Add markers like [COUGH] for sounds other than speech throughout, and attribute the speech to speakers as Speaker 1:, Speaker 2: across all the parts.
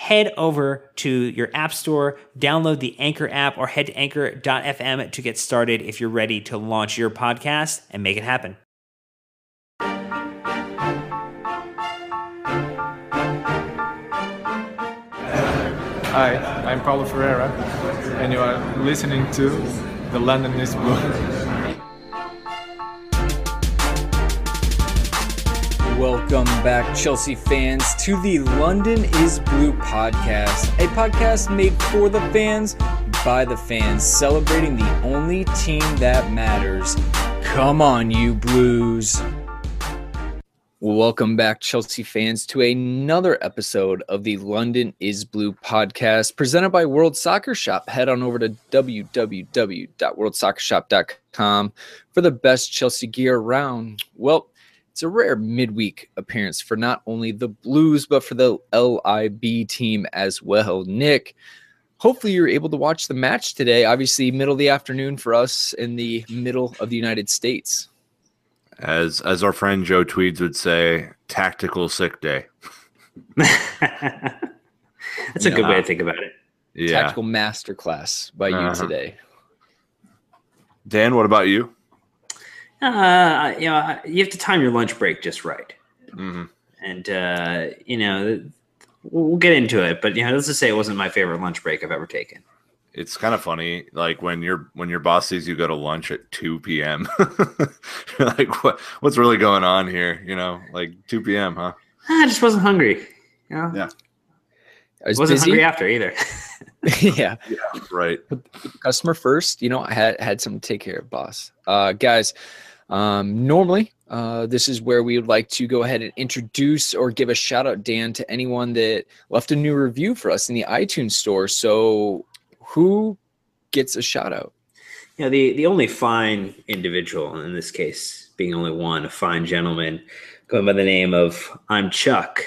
Speaker 1: Head over to your app store, download the Anchor app, or head to anchor.fm to get started if you're ready to launch your podcast and make it happen.
Speaker 2: Hi, I'm Paulo Ferreira, and you are listening to The London is Blue.
Speaker 3: Welcome back, Chelsea fans, to the London is Blue podcast, a podcast made for the fans, by the fans, celebrating the only team that matters. Come on, you Blues. Welcome back, Chelsea fans, to another episode of the London is Blue podcast presented by World Soccer Shop. Head on over to www.worldsoccershop.com for the best Chelsea gear around. Well, it's a rare midweek appearance for not only the Blues, but for the LIB team as well. Nick, hopefully you're able to watch the match today. Obviously, middle of the afternoon for us in the middle of the United States.
Speaker 4: As as our friend Joe Tweeds would say, tactical sick day. [LAUGHS]
Speaker 1: That's a good way to think about it.
Speaker 4: Yeah.
Speaker 3: Tactical masterclass by you
Speaker 4: Uh-huh.
Speaker 3: today.
Speaker 4: Dan, what about you?
Speaker 1: Uh, you know, you have to time your lunch break just right.
Speaker 4: hmm
Speaker 1: And, uh, you know, we'll we'll get into it, but, you know, let's just say it wasn't my favorite lunch break I've ever taken.
Speaker 4: It's kind of funny, like when your when your boss sees you go to lunch at two p.m. [LAUGHS] You're like, what what's really going on here? You know, like two p.m. Huh?
Speaker 1: I just wasn't hungry. You know?
Speaker 4: Yeah.
Speaker 3: I was
Speaker 1: wasn't
Speaker 3: busy.
Speaker 1: hungry after either. [LAUGHS]
Speaker 3: yeah.
Speaker 4: Right.
Speaker 3: customer first. You know, I had had some to take care of, boss. Uh, guys, um, normally uh, this is where we would like to go ahead and introduce or give a shout out, Dan, to anyone that left a new review for us in the iTunes store. So, who gets a shout out?
Speaker 1: you know, the, the only fine individual, in this case being only one, a fine gentleman going by the name of I'm Chuck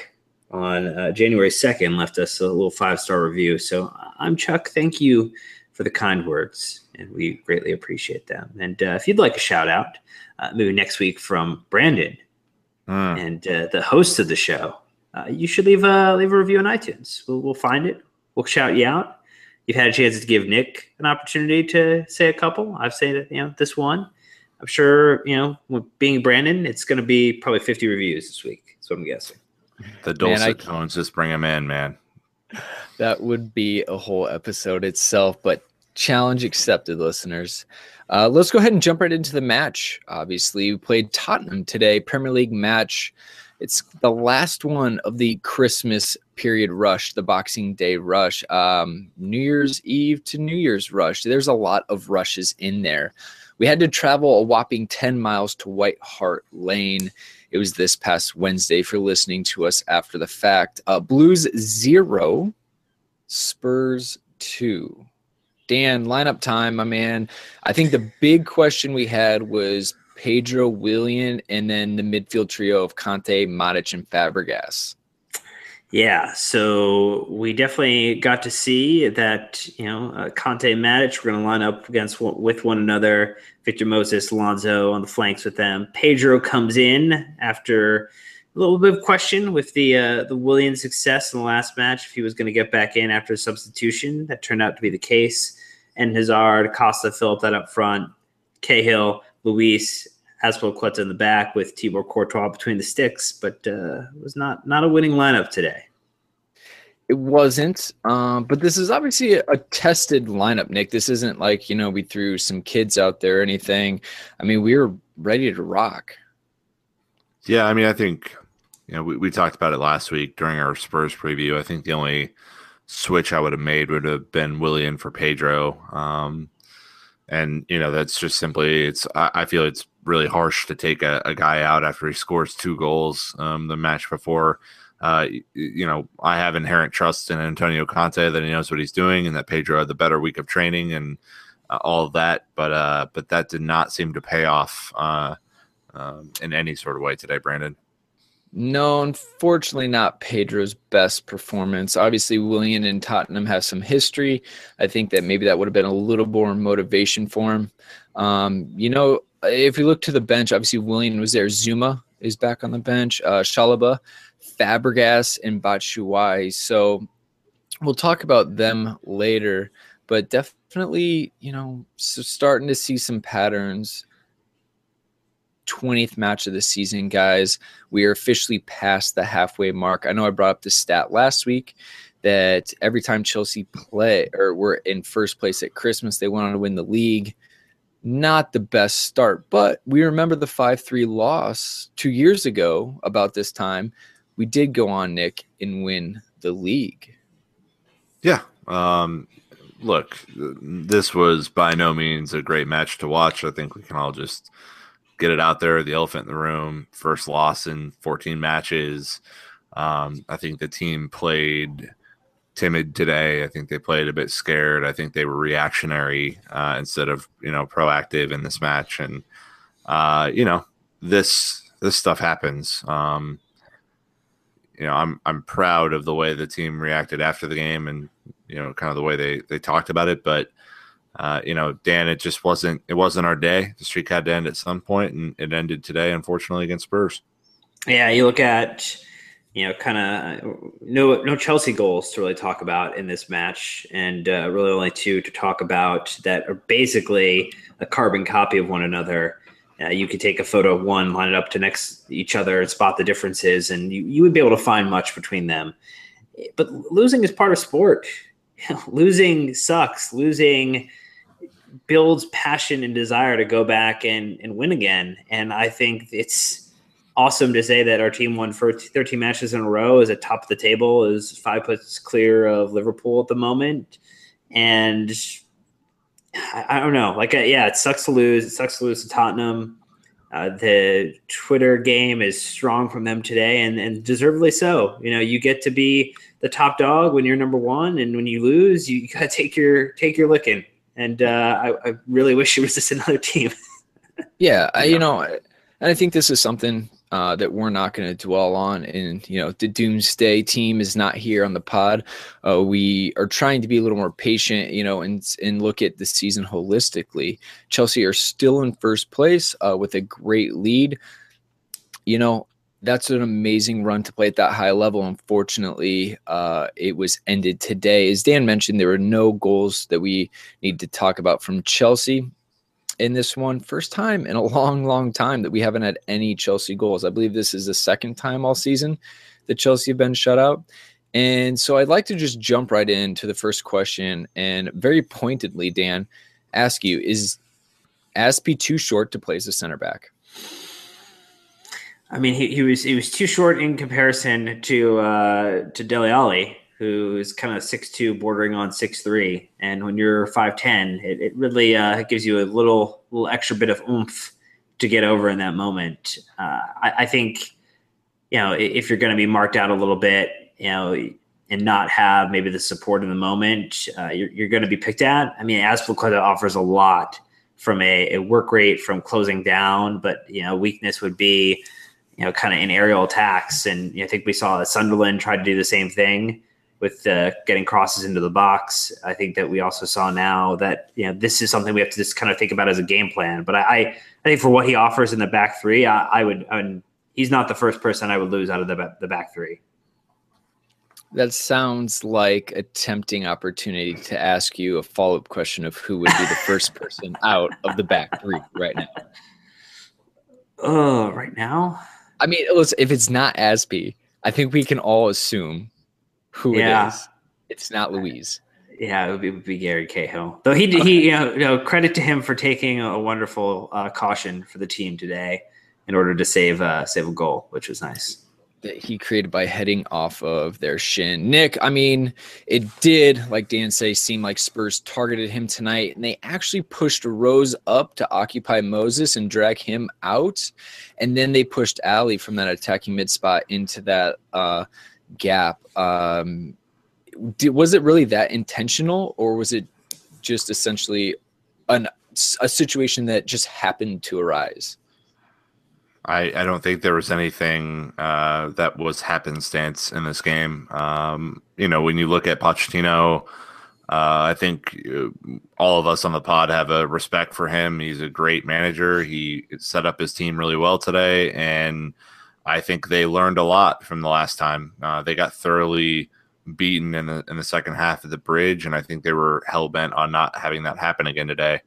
Speaker 1: on uh, January 2nd left us a little five star review. So I'm Chuck. Thank you for the kind words, and we greatly appreciate them. And uh, if you'd like a shout out, uh, maybe next week from Brandon
Speaker 4: Mm.
Speaker 1: and uh, the host of the show, uh, you should leave a leave a review on iTunes. We'll, we'll find it. We'll shout you out. You've had a chance to give Nick an opportunity to say a couple. I've said you know this one. I'm sure you know with being Brandon, it's going to be probably 50 reviews this week. That's what I'm guessing.
Speaker 4: The
Speaker 3: Man, I-
Speaker 4: dulcet tones just bring him in, man.
Speaker 3: That would be a whole episode itself, but challenge accepted, listeners. Uh, let's go ahead and jump right into the match. Obviously, we played Tottenham today, Premier League match. It's the last one of the Christmas period rush, the Boxing Day rush, um, New Year's Eve to New Year's rush. There's a lot of rushes in there. We had to travel a whopping 10 miles to White Hart Lane. It was this past Wednesday for listening to us after the fact. Uh, Blues zero, Spurs two. Dan, lineup time, my man. I think the big question we had was Pedro Willian and then the midfield trio of Kante, Matic, and Fabregas.
Speaker 1: Yeah, so we definitely got to see that you know uh, Kante and Matic were going to line up against with one another. Victor Moses, Alonso on the flanks with them. Pedro comes in after little bit of question with the uh, the Willian success in the last match if he was going to get back in after a substitution. That turned out to be the case. And Hazard, Costa fill up that up front. Cahill, Luiz, Azpilicueta in the back with Thibaut Courtois between the sticks, but uh, it was not not a winning lineup today.
Speaker 3: It wasn't, um, but this is obviously a, a, tested lineup, Nick. This isn't like you know we threw some kids out there or anything. I mean, we were ready to rock.
Speaker 4: Yeah, I mean, I think you know we, we talked about it last week during our Spurs preview. I think the only switch I would have made would have been Willian for Pedro. Um, and you know that's just simply it's I, I feel it's really harsh to take a, a, guy out after he scores two goals um, the match before. Uh, you know, I have inherent trust in Antonio Conte that he knows what he's doing and that Pedro had the better week of training and uh, all of that. But uh, but that did not seem to pay off uh, um, in any sort of way today, Brandon.
Speaker 3: No, unfortunately, not Pedro's best performance. Obviously, Willian and Tottenham have some history. I think that maybe that would have been a little more motivation for him. Um, you know, if we look to the bench, obviously Willian was there. Zouma is back on the bench. Uh, Chalobah, Fabregas, and Batshuayi. So we'll talk about them later, but definitely, you know, starting to see some patterns. 20th match of the season, guys. We are officially past the halfway mark. I know I brought up the stat last week that every time Chelsea play or were in first place at Christmas, they went on to win the league not the best start. But we remember the 5 3 loss two years ago about this time. We did go on, Nick, and win the league.
Speaker 4: Yeah. Um, look, this was by no means a great match to watch. I think we can all just get it out there. The elephant in the room, first loss in 14 matches. Um, I think the team played timid today. I think they played a bit scared. I think they were reactionary uh, instead of you know proactive in this match. And uh, you know this this stuff happens. Um, you know, I'm I'm proud of the way the team reacted after the game, and you know, kind of the way they they talked about it. But uh, you know, Dan, it just wasn't it wasn't our day. The streak had to end at some point, and it ended today, unfortunately, against Spurs.
Speaker 1: Yeah, you look at you know, kind of no no Chelsea goals to really talk about in this match, and uh, really only two to talk about that are basically a carbon copy of one another. Uh, you could take a photo of one, line it up to next each other, and spot the differences, and you, you would be able to find much between them. But losing is part of sport. [LAUGHS] losing sucks. Losing builds passion and desire to go back and, and win again. And I think it's awesome to say that our team won for 13 matches in a row, is at top of the table, is five points clear of Liverpool at the moment, and I, I don't know. Like, uh, yeah, it sucks to lose. It sucks to lose to Tottenham. Uh, the Twitter game is strong from them today, and, and deservedly so. You know, you get to be the top dog when you're number one, and when you lose, you, you gotta take your take your licking. And uh, I, I really wish it was just another team. [LAUGHS]
Speaker 3: yeah, I, you know, and I think this is something uh, that we're not going to dwell on. And, you know, the doomsday team is not here on the pod. Uh, we are trying to be a little more patient, you know, and, and look at the season holistically. Chelsea are still in first place uh, with a great lead. You know, that's an amazing run to play at that high level. Unfortunately, uh, it was ended today. As Dan mentioned, there were no goals that we need to talk about from Chelsea in this one. First time in a [LAUGHS] long, long time that we haven't had any Chelsea goals. I believe this is the second time all season that Chelsea have been shut out. And so I'd like to just jump right into the first question and very pointedly, Dan, ask you is Azpi too short to play as a center back?
Speaker 1: I mean, he, he was he was too short in comparison to uh, to Dele Alli, who is kind of six two, bordering on six three. And when you're five ten, it, it really uh, gives you a little little extra bit of oomph to get over in that moment. Uh, I, I, think you know if you're going to be marked out a little bit, you know, and not have maybe the support in the moment, uh, you're, you're going to be picked at. I mean, Azpilicueta offers a lot from a, a work rate from closing down, but you know, weakness would be you know, kind of in aerial attacks. And you know, I think we saw that Sunderland try to do the same thing with uh, getting crosses into the box. I think that we also saw now that you know this is something we have to just kind of think about as a game plan. But I, I think for what he offers in the back three, I, I would. I mean, he's not the first person I would lose out of the the back three.
Speaker 3: That sounds like a tempting opportunity to ask you a follow up question of who would be the first person out of the back three right now.
Speaker 1: Oh, [LAUGHS] right now.
Speaker 3: I mean, listen, if it's not Azpi, I think we can all assume who yeah. it is. It's not Luiz.
Speaker 1: Yeah, it would be, it would be Gary Cahill. Though he he you know, you know, credit to him for taking a wonderful uh, caution for the team today in order to save uh, save a goal, which was nice
Speaker 3: that he created by heading off of their shin. Nick, I mean, it did, like Dan say, seem like Spurs targeted him tonight, and they actually pushed Rose up to occupy Moses and drag him out, and then they pushed Alli from that attacking mid spot into that uh, gap. Um, did, was it really that intentional, or was it just essentially an, a situation that just happened to arise?
Speaker 4: I, I don't think there was anything uh, that was happenstance in this game. Um, you know, when you look at Pochettino, uh, I think uh, all of us on the pod have a respect for him. He's a great manager. He set up his team really well today, and I think they learned a lot from the last time. Uh, they got thoroughly beaten in the in the second half of the bridge, and I think they were hell bent on not having that happen again today.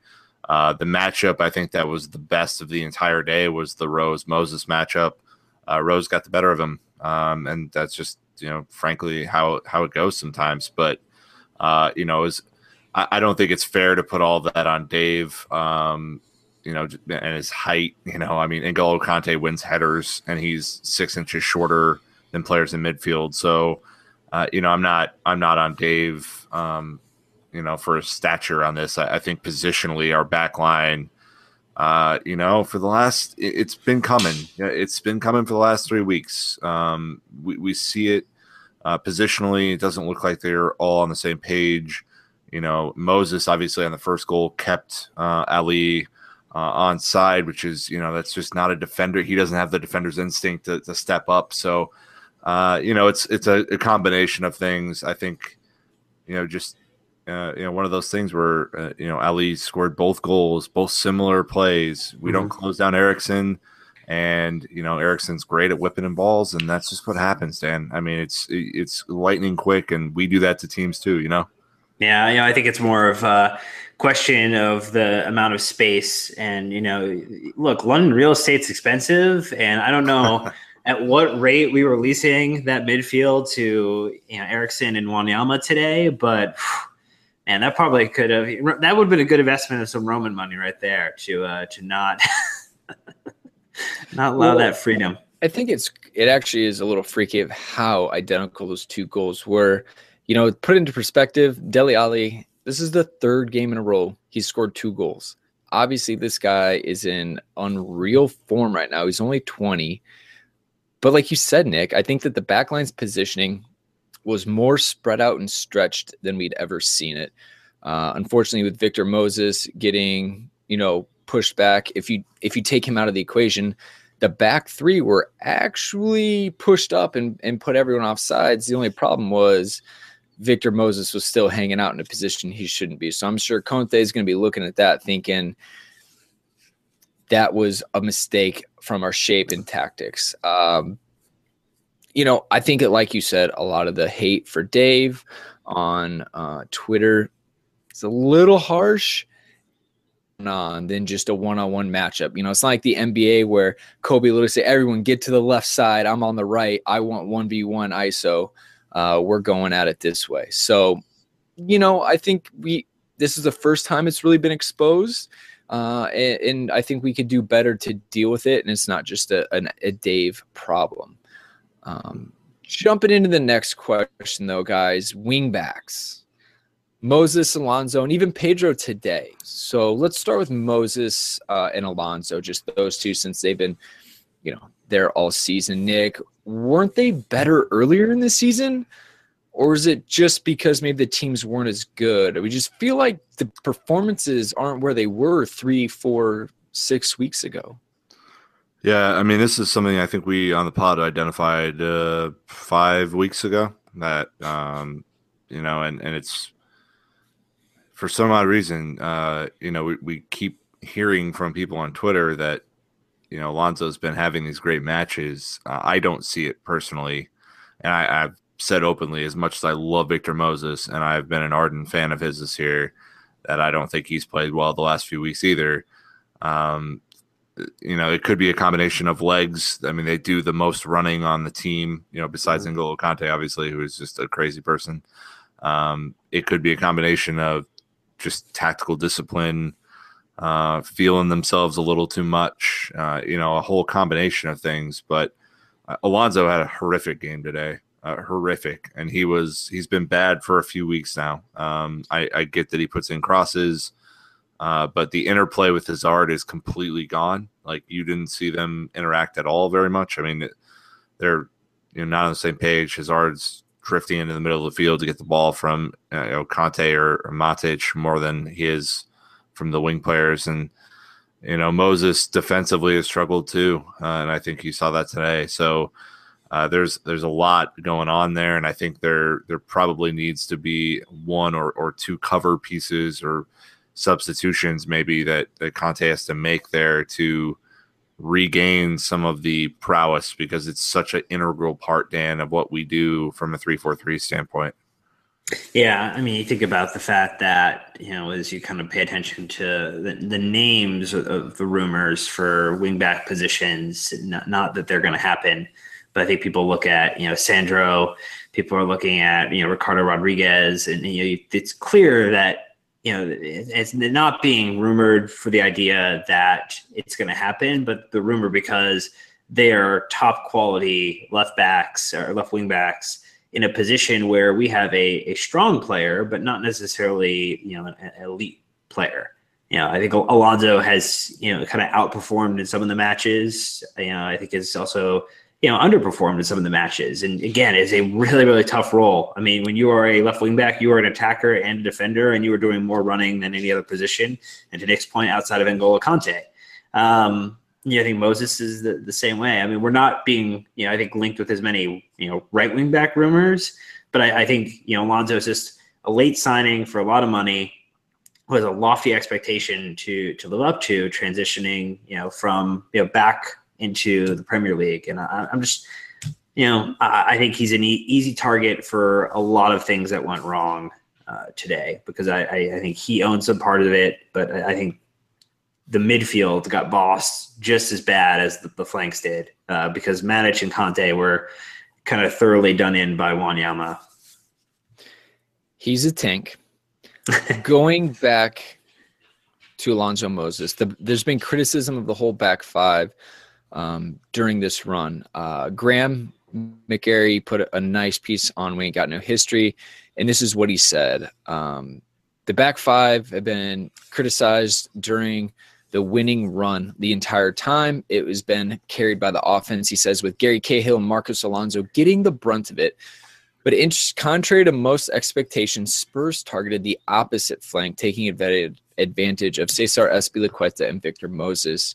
Speaker 4: Uh, the matchup, I think that was the best of the entire day, was the Rose Moses matchup. Uh, Rose got the better of him, um, and that's just you know, frankly, how how it goes sometimes. But uh, you know, is I, I, don't think it's fair to put all that on Dave. Um, you know, and his height. You know, I mean, N'Golo Kante wins headers, and he's six inches shorter than players in midfield. So, uh, you know, I'm not I'm not on Dave. Um, you know, for stature on this. I, I think positionally, our back line, uh, you know, for the last, it, has been coming. It's been coming for the last three weeks. Um, we, we see it uh, positionally. It doesn't look like they're all on the same page. You know, Moses obviously on the first goal kept uh, Alli uh, on side, which is, you know, that's just not a defender. He doesn't have the defender's instinct to, to step up. So, uh, you know, it's it's a, a combination of things. I think, you know, just uh, you know, one of those things where uh, you know Alli scored both goals, both similar plays. We mm-hmm. don't close down Eriksen, and you know Eriksen's great at whipping in balls, and that's just what happens, Dan. I mean, it's it's lightning quick, and we do that to teams too. You know.
Speaker 1: Yeah, you know, I think it's more of a question of the amount of space, and you know, look, London real estate's expensive, and I don't know. [LAUGHS] at what rate we were leasing that midfield to you know Eriksen and Wanyama today, but man, that probably could have that would have been a good investment of some Roman money right there to uh, to not [LAUGHS] not allow well, that freedom.
Speaker 3: I think it's it actually is a little freaky of how identical those two goals were. You know, put into perspective, Dele Alli, this is the third game in a row he's scored two goals. Obviously, this guy is in unreal form right now. He's only 20. But like you said, Nick, I think that the backline's positioning was more spread out and stretched than we'd ever seen it. Uh, unfortunately, with Victor Moses getting you know pushed back, if you if you take him out of the equation, the back three were actually pushed up and, and put everyone off sides. The only problem was Victor Moses was still hanging out in a position he shouldn't be. So I'm sure Conte is going to be looking at that thinking that was a mistake from our shape and tactics. Um, you know, I think it, like you said, a lot of the hate for Dave on uh, Twitter is a little harsh on than just a one-on-one matchup. You know, it's not like the NBA where Kobe literally say, "Everyone get to the left side. I'm on the right. I want one v one ISO. Uh, we're going at it this way." So, you know, I think we this is the first time it's really been exposed. Uh, and, and, I think we could do better to deal with it. And it's not just a, a, a Dave problem. Um, jumping into the next question, though, guys wingbacks. Moses, Alonso, and even Pedro today. So let's start with Moses uh, and Alonso, just those two, since they've been, you know, there all season. Nick, weren't they better earlier in the season? Or is it just because maybe the teams weren't as good? We just feel like the performances aren't where they were three, four, six weeks ago.
Speaker 4: Yeah, I mean, this is something I think we on the pod identified uh, five weeks ago. That um, you know, and and it's for some odd reason, uh, you know, we, we keep hearing from people on Twitter that you know Alonso's been having these great matches. Uh, I don't see it personally, and I, I've said openly as much as I love Victor Moses, and I've been an ardent fan of his this year, that I don't think he's played well the last few weeks either. Um, you know, it could be a combination of legs. I mean, they do the most running on the team, you know, besides mm-hmm. N'Golo Kante, obviously, who is just a crazy person. Um, it could be a combination of just tactical discipline, uh, feeling themselves a little too much, uh, you know, a whole combination of things. But uh, Alonso had a horrific game today, uh, horrific, and he was he's been bad for a few weeks now. Um, I, I, get that he puts in crosses, uh, but the interplay with Hazard is completely gone. Like you didn't see them interact at all very much. I mean, they're you know not on the same page. Hazard's drifting into the middle of the field to get the ball from uh, you know Kante or, or Matic more than he is from the wing players. And you know Moses defensively has struggled too, uh, and I think you saw that today. So uh, there's there's a lot going on there, and I think there there probably needs to be one or, or two cover pieces or substitutions maybe that that Conte has to make there to regain some of the prowess because it's such an integral part, Dan, of what we do from a three four three standpoint.
Speaker 1: Yeah, I mean, you think about the fact that you know, as you kind of pay attention to the, the names of, of, the rumors for wingback positions, not, not that they're going to happen, but I think people look at you know Sandro, people are looking at you know Ricardo Rodriguez, and you know, it's clear that you know, it's not being rumored for the idea that it's going to happen, but the rumor because they are top quality left backs or left wing backs in a position where we have a, a strong player, but not necessarily, you know, an, elite player. You know, I think Alonso has, you know, kind of outperformed in some of the matches. You know, I think it's also you know, underperformed in some of the matches. And again, it's a really, really tough role. I mean, when you are a left wing back, you are an attacker and a defender, and you are doing more running than any other position. And to Nick's point, outside of N'Golo Kante, Um, yeah, I think Moses is the, the same way. I mean, we're not being, you know, I think linked with as many, you know, right wing back rumors, but I, I think, you know, Alonso is just a late signing for a lot of money was a lofty expectation to to live up to transitioning, you know, from you know back into the Premier League. And I, am just, you know, I, I think he's an e- easy target for a lot of things that went wrong uh, today because I, I, I, think he owns some part of it, but I, I, think the midfield got bossed just as bad as the, the flanks did uh, because Matic and Kante were kind of thoroughly done in by Wanyama.
Speaker 3: He's a tank. [LAUGHS] Going back to Alonso Moses, the, there's been criticism of the whole back five um, during this run. Uh, Graham McGarry put a nice piece on We Ain't Got No History, and this is what he said. Um, the back five have been criticized during the winning run the entire time. It has been carried by the offense, he says, with Gary Cahill and Marcos Alonso getting the brunt of it. But in, contrary to most expectations, Spurs targeted the opposite flank, taking advantage of Cesar Azpilicueta and Victor Moses.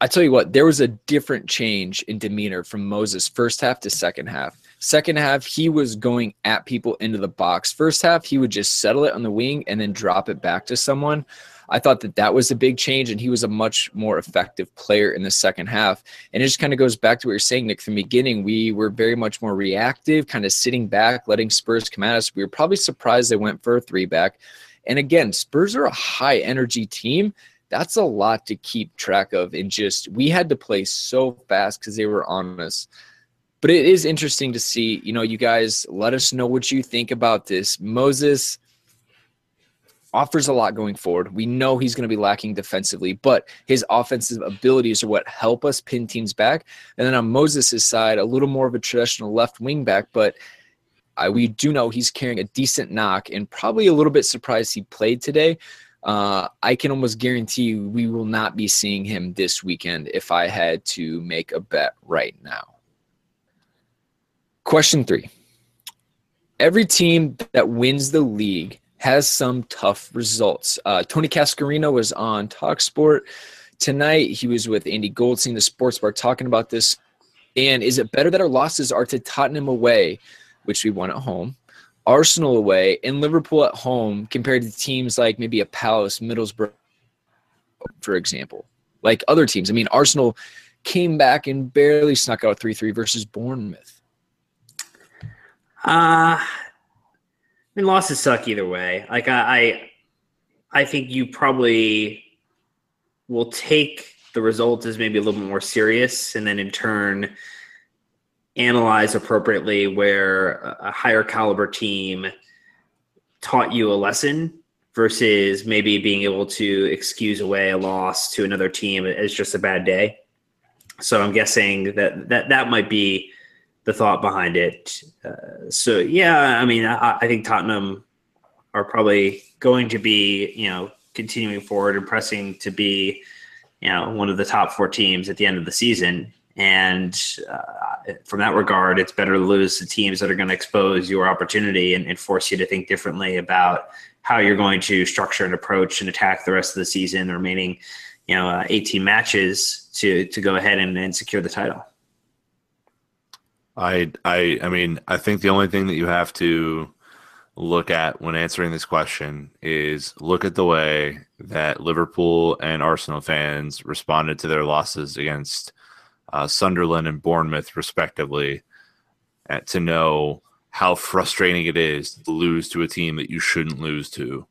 Speaker 3: I tell you what, there was a different change in demeanor from Moses first half to second half. Second half, he was going at people into the box. First half, he would just settle it on the wing and then drop it back to someone. I thought that that was a big change, and he was a much more effective player in the second half. And it just kind of goes back to what you're saying, Nick. From the beginning, we were very much more reactive, kind of sitting back, letting Spurs come at us. We were probably surprised they went for a three back. And again, Spurs are a high energy team that's a lot to keep track of. And just we had to play so fast because they were on us. But it is interesting to see, you know, you guys let us know what you think about this. Moses, offers a lot going forward. We know he's going to be lacking defensively, but his offensive abilities are what help us pin teams back. And then on Moses' side, a little more of a traditional left wing back, but I, we do know he's carrying a decent knock and probably a little bit surprised he played today. Uh, I can almost guarantee we will not be seeing him this weekend if I had to make a bet right now. Question three Every team that wins the league has some tough results. Uh, Tony Cascarino was on Talksport tonight. He was with Andy Goldstein, the sports bar, talking about this. And is it better that our losses are to Tottenham away, which we won at home, Arsenal away, and Liverpool at home compared to teams like maybe a Palace, Middlesbrough, for example? Like other teams. I mean, Arsenal came back and barely snuck out 3 3 versus Bournemouth.
Speaker 1: Uh, I mean, losses suck either way. Like I, I, I think you probably will take the result as maybe a little bit more serious, and then in turn analyze appropriately where a higher caliber team taught you a lesson versus maybe being able to excuse away a loss to another team as just a bad day. So I'm guessing that that that might be the thought behind it. Uh, so yeah, I mean, I, I, think Tottenham are probably going to be, you know, continuing forward and pressing to be, you know, one of the top four teams at the end of the season. And uh, from that regard, it's better to lose to teams that are going to expose your opportunity and, and force you to think differently about how you're going to structure and approach and attack the rest of the season, the remaining, you know, uh, 18 matches to to go ahead and, and secure the title.
Speaker 4: I I I mean, I think the only thing that you have to look at when answering this question is look at the way that Liverpool and Arsenal fans responded to their losses against uh, Sunderland and Bournemouth, respectively, to know how frustrating it is to lose to a team that you shouldn't lose to.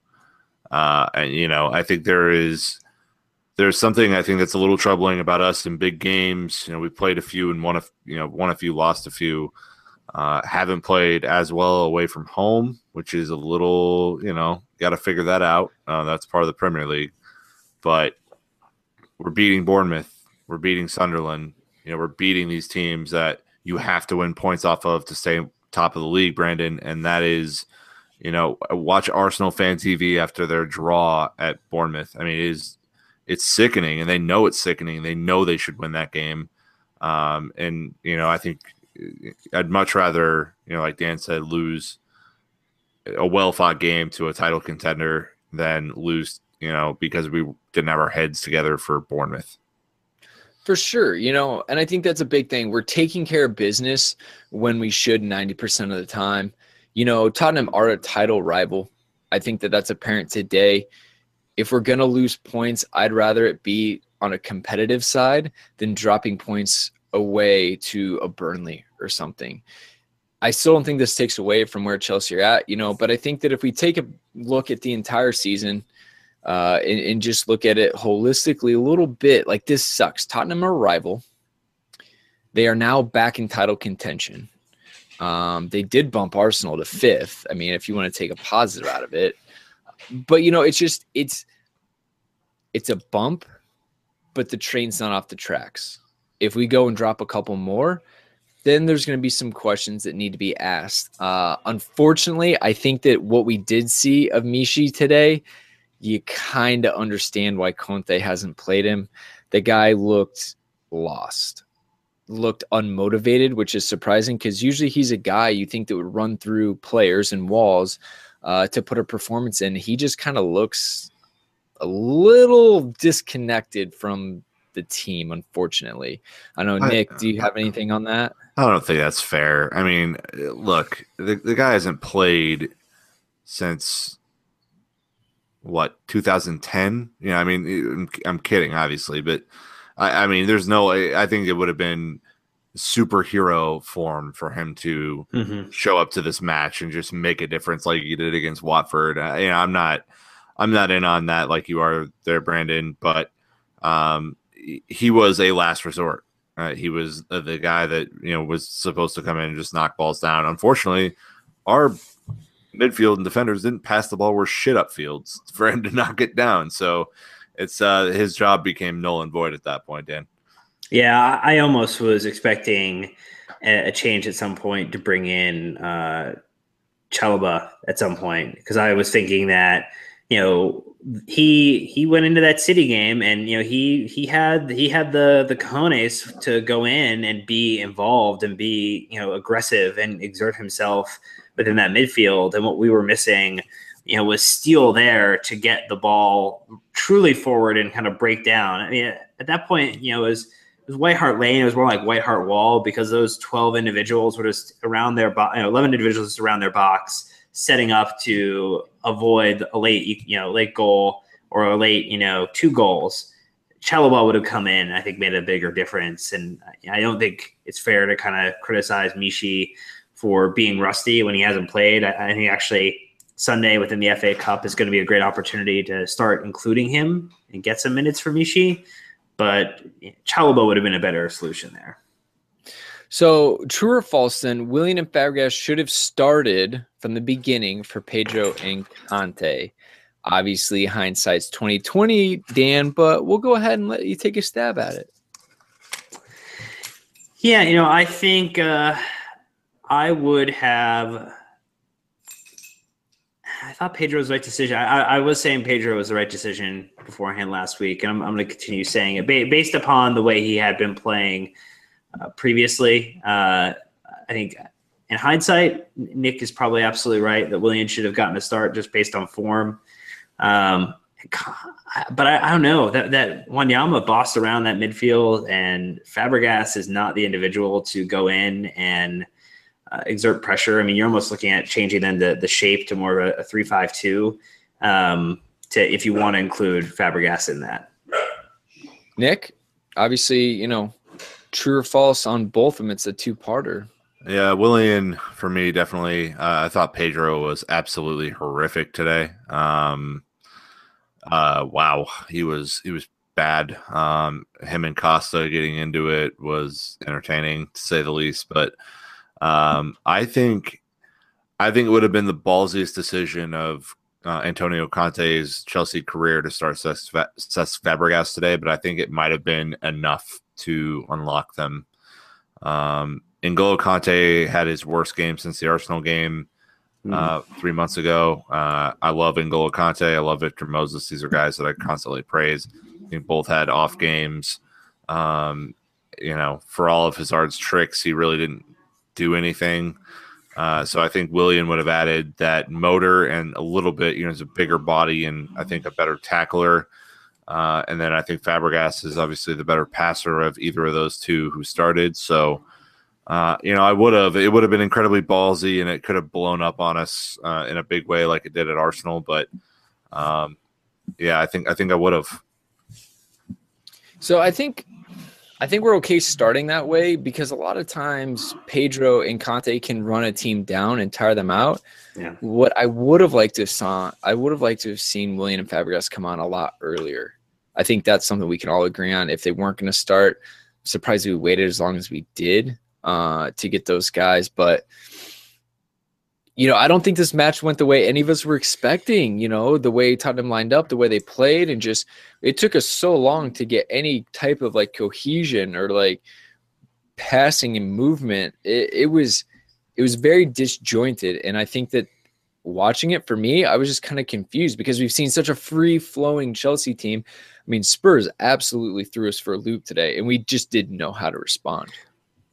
Speaker 4: Uh, and you know, I think there is there's something I think that's a little troubling about us in big games. You know, we played a few and won a you know won a few, lost a few. Uh, haven't played as well away from home, which is a little you know got to figure that out. Uh, that's part of the Premier League, but we're beating Bournemouth, we're beating Sunderland. You know, we're beating these teams that you have to win points off of to stay top of the league, Brandon, and that is. You know, watch Arsenal fan TV after their draw at Bournemouth. I mean, it is it's sickening, and they know it's sickening. They know they should win that game. Um, and you know, I think uh, I'd much rather, you know, like Dan said, lose a well fought game to a title contender than lose, you know, because we didn't have our heads together for Bournemouth.
Speaker 3: For sure, you know, and I think that's a big thing. We're taking care of business when we should 90% of the time. You know, Tottenham are a title rival. I think that that's apparent today if we're going to lose points, I'd rather it be on a competitive side than dropping points away to a Burnley or something. I still don't think this takes away from where Chelsea are at, you know, but I think that if we take a look at the entire season uh, and, and just look at it holistically a little bit, like this sucks. Tottenham are rival. They are now back in title contention. Um, they did bump Arsenal to fifth. I mean, if you want to take a positive out of it, but you know, it's just it's it's a bump, but the train's not off the tracks. If we go and drop a couple more, then there's going to be some questions that need to be asked. Uh, unfortunately, I think that what we did see of Michy today, you kind of understand why Conte hasn't played him. The guy looked lost, looked unmotivated, which is surprising because usually he's a guy you think that would run through players and walls uh, to put a performance in. He just kind of looks a little disconnected from the team, unfortunately. I know, Nick, I, do you have anything on that?
Speaker 4: I don't think that's fair. I mean, look, the, the guy hasn't played since what 2010 you know i mean i'm, I'm kidding obviously but I, I, mean there's no i think it would have been superhero form for him to mm-hmm. show up to this match and just make a difference like he did against Watford. Uh, you know, I'm not I'm not in on that like you are there, Brandon, but um, he was a last resort. Uh, he was uh, the guy that you know was supposed to come in and just knock balls down. Unfortunately, our midfield and defenders didn't pass the ball were shit up fields for him to [LAUGHS] knock it down. So it's uh, his job became null and void at that point, Dan.
Speaker 1: Yeah, I almost was expecting a, change at some point to bring in uh, Chalobah at some point because I was thinking that you know he he went into that city game and you know he he had he had the the cojones to go in and be involved and be you know aggressive and exert himself within that midfield and what we were missing you know was steel there to get the ball truly forward and kind of break down i mean at that point you know it was it was White Hart Lane. It was more like White Hart Wall because those 12 individuals were just around their box, you know, 11 individuals just around their box, setting up to avoid a late, you know, late goal or a late, you know, two goals. Chalobah would have come in, I think, made a bigger difference. And I don't think it's fair to kind of criticize Michy for being rusty when he hasn't played. I, I think actually Sunday within the FA Cup is going to be a great opportunity to start including him and get some minutes for Michy. But Chalobah would have been a better solution there.
Speaker 3: So, true or false, then, Willian and Fabregas should have started from the beginning for Pedro and Kanté. Obviously, hindsight's 2020, Dan, but we'll go ahead and let you take a stab at it.
Speaker 1: Yeah, you know, I think uh, I would have. I thought Pedro was the right decision. I, I, was saying Pedro was the right decision beforehand last week, and I'm, I'm going to continue saying it based upon the way he had been playing uh, previously. Uh, I think in hindsight, Nick is probably absolutely right that Willian should have gotten a start just based on form. Um, but I, I, don't know that that Wanyama bossed around that midfield, and Fabregas is not the individual to go in and uh, exert pressure. I mean, you're almost looking at changing then the the shape to more of a, a three five two. Um, to if you want to include Fabregas in that.
Speaker 3: Nick, obviously, you know true or false on both of them. It's a two parter.
Speaker 4: Yeah, Willian for me definitely. Uh, I thought Pedro was absolutely horrific today. Um, uh, wow, he was he was bad. Um, him and Costa getting into it was entertaining to say the least. But um, I think I think it would have been the ballsiest decision of uh, Antonio Conte's Chelsea career to start Cesc Fabregas today. But I think it might have been enough to unlock them. Um, N'Golo Kante had his worst game since the Arsenal game mm-hmm. uh, three months ago. Uh, I love N'Golo Kante. I love Victor Moses. These are guys that I constantly praise. I think both had off games. Um, you know, for all of Hazard's tricks, he really didn't do anything. Uh, so I think Willian would have added that motor and a little bit, you know, it's a bigger body and I think a better tackler. Uh, and then I think Fabregas is obviously the better passer of either of those two who started. So, uh, you know, I would have, it would have been incredibly ballsy and it could have blown up on us uh, in a big way like it did at Arsenal. But um, yeah, I think, I think I would have.
Speaker 3: So I think, I think we're okay starting that way because a lot of times Pedro and Kante can run a team down and tire them out. Yeah. What I would have liked to have saw, I would have liked to have seen Willian and Fabregas come on a lot earlier. I think that's something we can all agree on. If they weren't going to start, I'm surprised we waited as long as we did uh, to get those guys. But you know, I don't think this match went the way any of us were expecting. You know, the way Tottenham lined up, the way they played, and just it took us so long to get any type of like cohesion or like passing and movement. It, it was it was very disjointed. And I think that watching it for me, I was just kind of confused because we've seen such a free flowing Chelsea team. I mean, Spurs absolutely threw us for a loop today, and we just didn't know how to respond.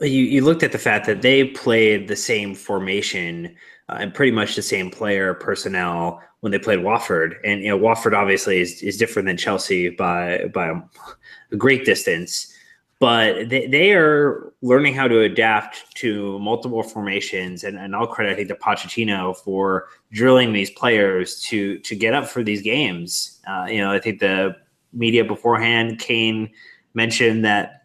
Speaker 1: You, you looked at the fact that they played the same formation uh, and pretty much the same player personnel when they played Watford. And you know, Watford obviously is, is different than Chelsea by by a great distance but they, they are learning how to adapt to multiple formations and, and I'll credit I think to Pochettino for drilling these players to to get up for these games. Uh, you know, I think the media beforehand, Kane mentioned that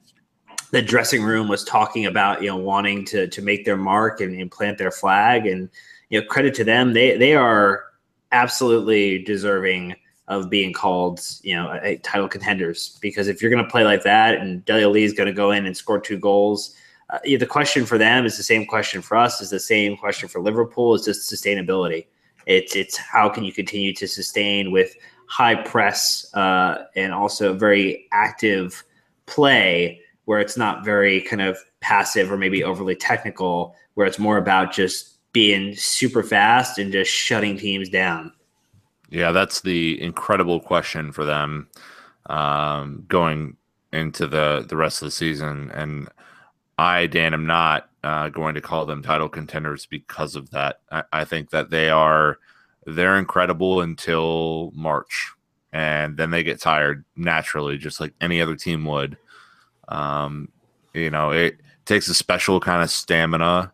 Speaker 1: the dressing room was talking about you know wanting to to make their mark and, and plant their flag and you know credit to them they they are absolutely deserving of being called, you know, a, a title contenders. Because if you're going to play like that, and Dele Alli is going to go in and score two goals, uh, the question for them is the same question for us. Is the same question for Liverpool. Is just sustainability. It's it's how can you continue to sustain with high press uh, and also very active play where it's not very kind of passive or maybe overly technical, where it's more about just being super fast and just shutting teams down.
Speaker 4: Yeah, that's the incredible question for them um, going into the the rest of the season. And I, Dan, am not uh, going to call them title contenders because of that. I, I think that they are they're incredible until March, and then they get tired naturally, just like any other team would. Um, you know, it takes a special kind of stamina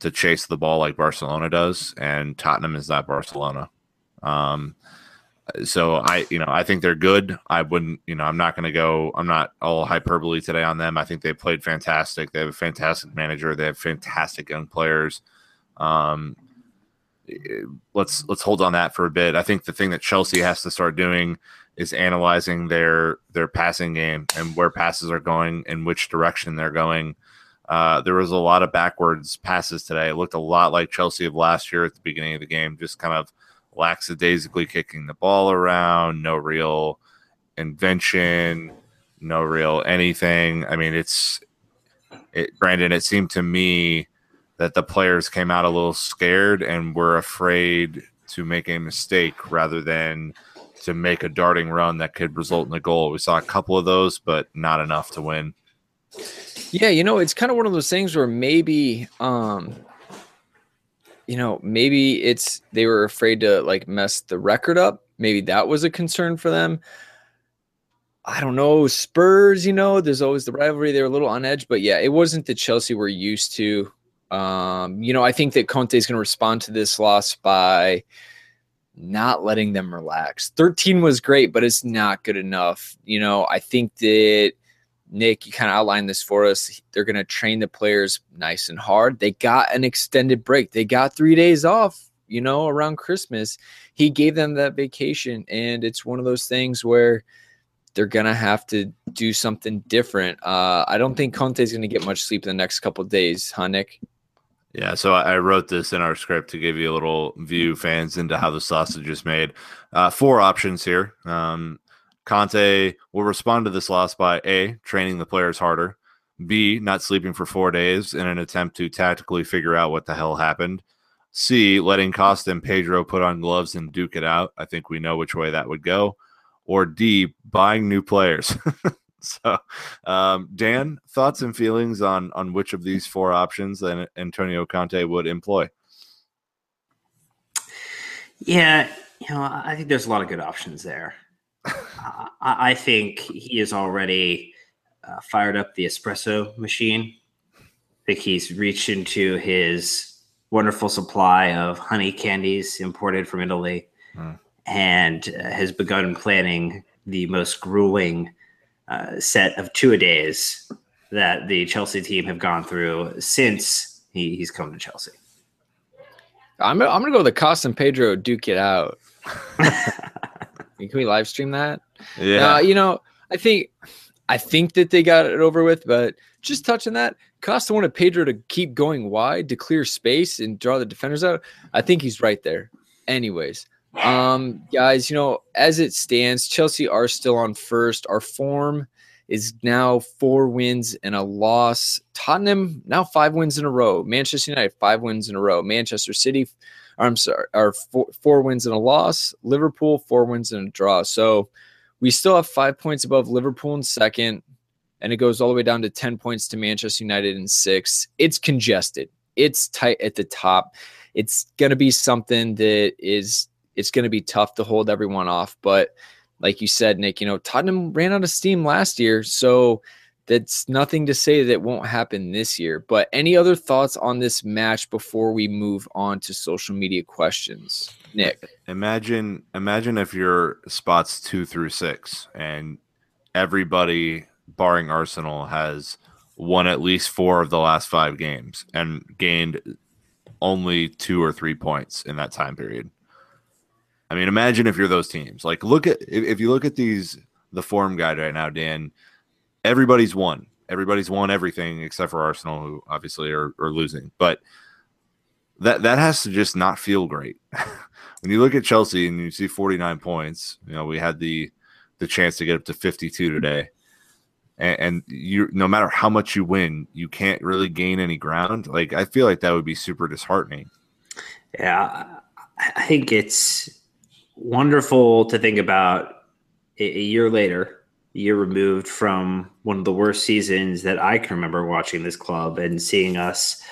Speaker 4: to chase the ball like Barcelona does, and Tottenham is not Barcelona. Um, so I, you know, I think they're good. I wouldn't, you know, I'm not going to go. I'm not all hyperbole today on them. I think they played fantastic. They have a fantastic manager. They have fantastic young players. Um, let's let's hold on that for a bit. I think the thing that Chelsea has to start doing is analyzing their their passing game and where passes are going and which direction they're going. Uh, there was a lot of backwards passes today. It looked a lot like Chelsea of last year at the beginning of the game, just kind of lackadaisically kicking the ball around, no real invention, no real anything. I mean, it's it, Brandon. It seemed to me that the players came out a little scared and were afraid to make a mistake rather than to make a darting run that could result in a goal. We saw a couple of those, but not enough to win.
Speaker 3: Yeah, you know, it's kind of one of those things where maybe um you know, maybe it's they were afraid to like mess the record up. Maybe that was a concern for them. I don't know. Spurs, you know, there's always the rivalry. They're a little on edge, but yeah, it wasn't the Chelsea we're used to. Um, you know, I think that Conte is going to respond to this loss by not letting them relax. 13 was great, but it's not good enough. You know, I think that Nick, you kind of outlined this for us. They're going to train the players nice and hard. They got an extended break. They got three days off, you know, around Christmas. He gave them that vacation. And it's one of those things where they're going to have to do something different. Uh, I don't think Conte is going to get much sleep in the next couple days, huh, Nick?
Speaker 4: Yeah, so I wrote this in our script to give you a little view, fans, into how the sausage is made. Uh, four options here. Um, Conte will respond to this loss by A, training the players harder, B, not sleeping for four days in an attempt to tactically figure out what the hell happened, C, letting Costa and Pedro put on gloves and duke it out. I think we know which way that would go. Or D, buying new players. [LAUGHS] so, um, Dan, thoughts and feelings on on which of these four options that Antonio Conte would employ?
Speaker 1: Yeah, you know, I think there's a lot of good options there. I, think he is already uh, fired up the espresso machine. I think he's reached into his wonderful supply of honey candies imported from Italy mm. and uh, has begun planning the most grueling uh, set of two a days that the Chelsea team have gone through since he, he's come to Chelsea.
Speaker 3: I'm, I'm going to go with the Costa and Pedro duke it out. [LAUGHS] Can we live stream that?
Speaker 4: Yeah.
Speaker 3: Uh, you know, I think I think that they got it over with, but just touching that, Costa wanted Pedro to keep going wide to clear space and draw the defenders out. I think he's right there. Anyways, um, guys, you know, as it stands, Chelsea are still on first. Our form is now four wins and a loss. Tottenham now five wins in a row. Manchester United five wins in a row. Manchester City I'm sorry, are four, four wins and a loss. Liverpool four wins and a draw. So we still have five points above Liverpool in second, and it goes all the way down to ten points to Manchester United in six. It's congested. It's tight at the top. It's going to be something that is it's going to be tough to hold everyone off. But like you said, Nick, you know Tottenham ran out of steam last year, so that's nothing to say that won't happen this year. But any other thoughts on this match before we move on to social media questions? Nick.
Speaker 4: Imagine imagine if you're spots two through six and everybody barring Arsenal has won at least four of the last five games and gained only two or three points in that time period. I mean, imagine if you're those teams. Like, look at if you look at these the form guide right now, Dan everybody's won. Everybody's won everything except for Arsenal, who obviously are, are losing. But that that has to just not feel great. [LAUGHS] when you look at Chelsea and you see 49 points, you know, we had the the chance to get up to 52 today. And, and you no matter how much you win, you can't really gain any ground. Like I feel like that would be super disheartening.
Speaker 1: Yeah, I think it's wonderful to think about a, a year later, year removed from one of the worst seasons that I can remember watching this club and seeing us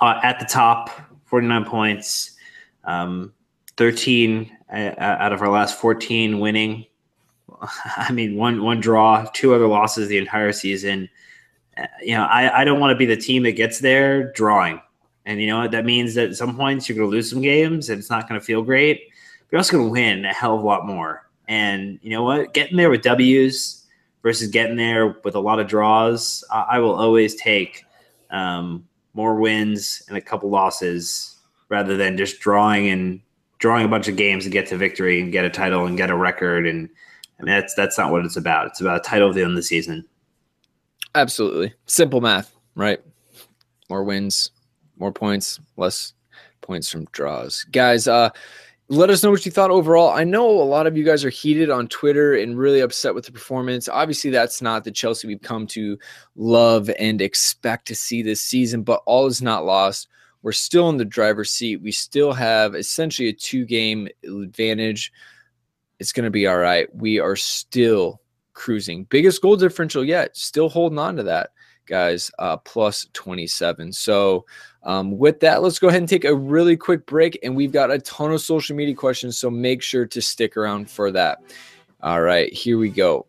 Speaker 1: uh, at the top, 49 points, um, 13 uh, out of our last 14 winning. [LAUGHS] I mean, one one draw, two other losses the entire season. Uh, you know, I, I don't want to be the team that gets there drawing. And you know that means that at some points you're going to lose some games and it's not going to feel great. You're also going to win a hell of a lot more. And you know what? Getting there with W's versus getting there with a lot of draws, I, I will always take um, more wins and a couple losses rather than just drawing and drawing a bunch of games and get to victory and get a title and get a record. And I mean, that's that's not what it's about. It's about a title at the end of the season.
Speaker 3: Absolutely simple math, right? More wins, more points, less points from draws, guys. Uh, let us know what you thought overall. I know a lot of you guys are heated on Twitter and really upset with the performance. Obviously, that's not the Chelsea we've come to love and expect to see this season, but all is not lost. We're still in the driver's seat. We still have essentially a two game advantage. It's going to be all right. We are still cruising. Biggest goal differential yet. Still holding on to that, guys, uh, plus 27. So, um, with that, let's go ahead and take a really quick break. And we've got a ton of social media questions. So make sure to stick around for that. All right, here we go.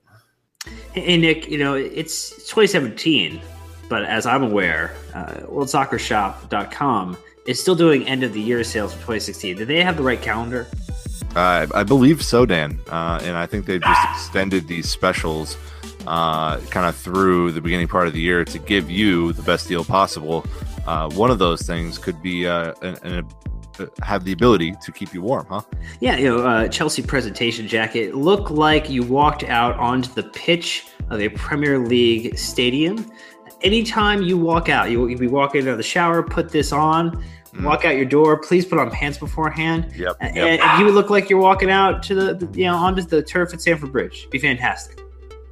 Speaker 1: Hey, Nick, you know, it's 2017, but as I'm aware, uh, WorldSoccerShop.com is still doing end of the year sales for 2016. Do they have the right calendar?
Speaker 4: Uh, I believe so, Dan. Uh, and I think they've just extended these specials uh, kind of through the beginning part of the year to give you the best deal possible uh, one of those things could be uh, an, an, uh, have the ability to keep you warm, huh?
Speaker 1: Yeah, you know, uh, Chelsea presentation jacket looked like you walked out onto the pitch of a Premier League stadium. Anytime you walk out, you you be walking out of the shower, put this on, mm. walk out your door. Please put on pants beforehand.
Speaker 4: Yep,
Speaker 1: yep. And, and, you would look like you're walking out to the, the you know onto the turf at Stamford Bridge. Be fantastic.